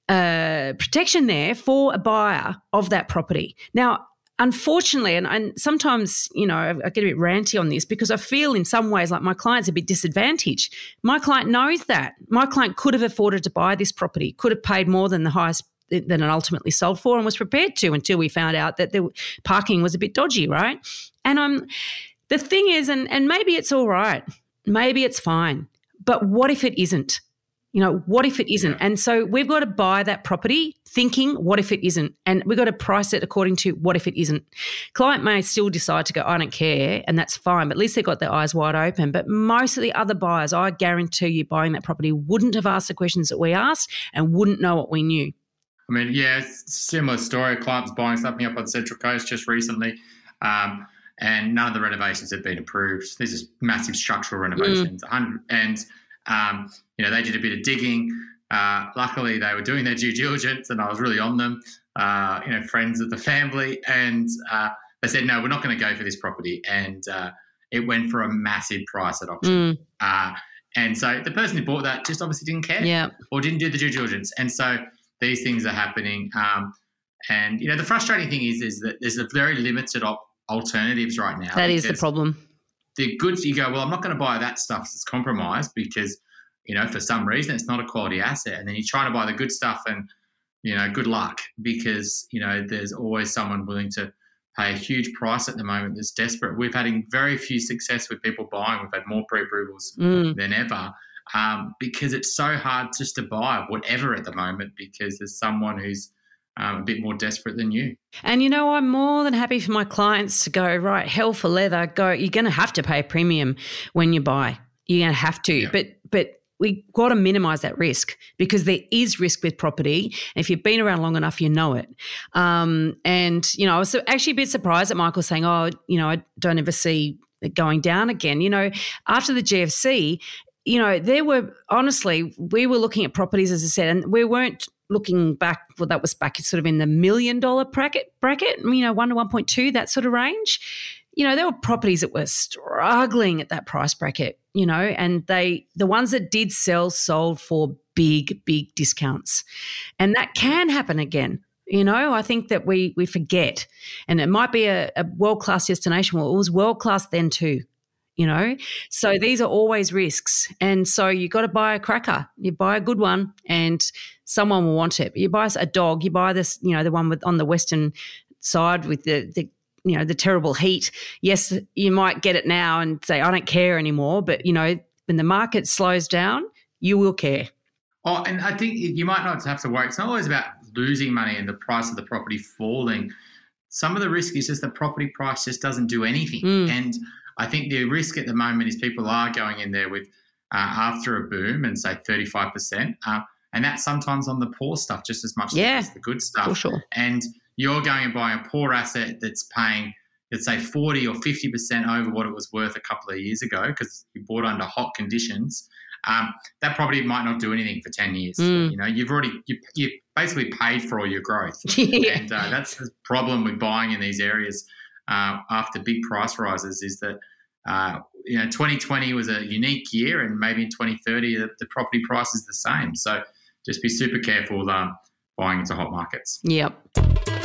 uh, protection there for a buyer of that property. Now, unfortunately, and, and sometimes, you know, I, get a bit ranty on this because I feel in some ways like my client's a bit disadvantaged. My client knows that. My client could have afforded to buy this property, could have paid more than the highest than it ultimately sold for and was prepared to until we found out that the parking was a bit dodgy, right? And I'm the thing is, and, and maybe it's all right, maybe it's fine, but what if it isn't? You know, what if it isn't? And so we've got to buy that property thinking, what if it isn't? And we've got to price it according to what if it isn't. Client may still decide to go, I don't care, and that's fine, but at least they've got their eyes wide open. But most of the other buyers, I guarantee you, buying that property wouldn't have asked the questions that we asked and wouldn't know what we knew. I mean, yeah, similar story. Clients buying something up on the Central Coast just recently. Um, and none of the renovations have been approved. These are massive structural renovations. Mm. And um, you know, they did a bit of digging. Uh, luckily, they were doing their due diligence, and I was really on them. Uh, you know, friends of the family, and uh, they said, "No, we're not going to go for this property." And uh, it went for a massive price at auction. Mm. Uh, and so the person who bought that just obviously didn't care, yeah. or didn't do the due diligence. And so these things are happening. Um, and you know, the frustrating thing is, is that there's a very limited op- alternatives right now. That is the problem the goods you go, well, I'm not going to buy that stuff that's compromised because, you know, for some reason it's not a quality asset. And then you're trying to buy the good stuff and, you know, good luck because, you know, there's always someone willing to pay a huge price at the moment that's desperate. We've had very few success with people buying. We've had more pre approvals mm. than ever um, because it's so hard just to buy whatever at the moment because there's someone who's um, a bit more desperate than you. And you know, I'm more than happy for my clients to go, right, hell for leather, go, you're going to have to pay a premium when you buy. You're going to have to. Yeah. But, but, we got to minimize that risk because there is risk with property. If you've been around long enough, you know it. Um, and, you know, I was actually a bit surprised at Michael saying, oh, you know, I don't ever see it going down again. You know, after the GFC, you know, there were honestly, we were looking at properties, as I said, and we weren't looking back, well, that was back sort of in the million dollar bracket, bracket, you know, one to 1.2, that sort of range. You know, there were properties that were struggling at that price bracket, you know, and they, the ones that did sell sold for big, big discounts. And that can happen again. You know, I think that we we forget, and it might be a, a world class destination. Well, it was world class then too you know so these are always risks and so you got to buy a cracker you buy a good one and someone will want it you buy a dog you buy this you know the one with on the western side with the, the you know the terrible heat yes you might get it now and say i don't care anymore but you know when the market slows down you will care oh and i think you might not have to worry it's not always about losing money and the price of the property falling some of the risk is just the property price just doesn't do anything. Mm. And I think the risk at the moment is people are going in there with uh, after a boom and say 35%. Uh, and that's sometimes on the poor stuff just as much Yeah. as the good stuff. For sure. And you're going and buying a poor asset that's paying, let's say, 40 or 50% over what it was worth a couple of years ago because you bought under hot conditions. Um, that property might not do anything for 10 years. Mm. You know, you've already, you, you basically paid for all your growth. *laughs* yeah. And uh, that's the problem with buying in these areas uh, after big price rises is that, uh, you know, 2020 was a unique year and maybe in 2030 the, the property price is the same. So just be super careful um, buying into hot markets. Yep.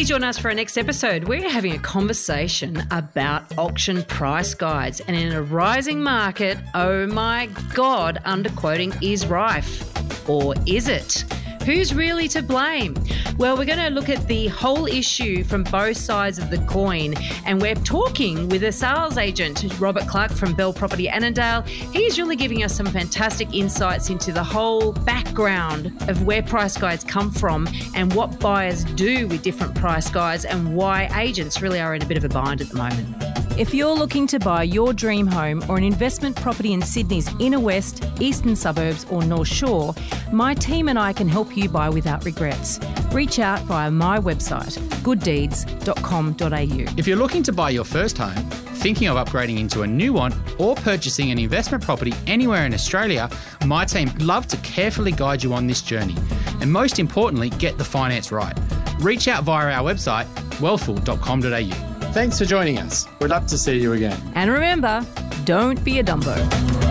Please join us for our next episode. We're having a conversation about auction price guides. And in a rising market, oh my God, underquoting is rife. Or is it? Who's really to blame? Well, we're going to look at the whole issue from both sides of the coin, and we're talking with a sales agent, Robert Clark from Bell Property Annandale. He's really giving us some fantastic insights into the whole background of where price guides come from and what buyers do with different price guides and why agents really are in a bit of a bind at the moment. If you're looking to buy your dream home or an investment property in Sydney's inner west, eastern suburbs, or North Shore, my team and I can help you buy without regrets. Reach out via my website, gooddeeds.com.au. If you're looking to buy your first home, thinking of upgrading into a new one, or purchasing an investment property anywhere in Australia, my team love to carefully guide you on this journey. And most importantly, get the finance right. Reach out via our website, wealthful.com.au. Thanks for joining us. We'd love to see you again. And remember, don't be a Dumbo.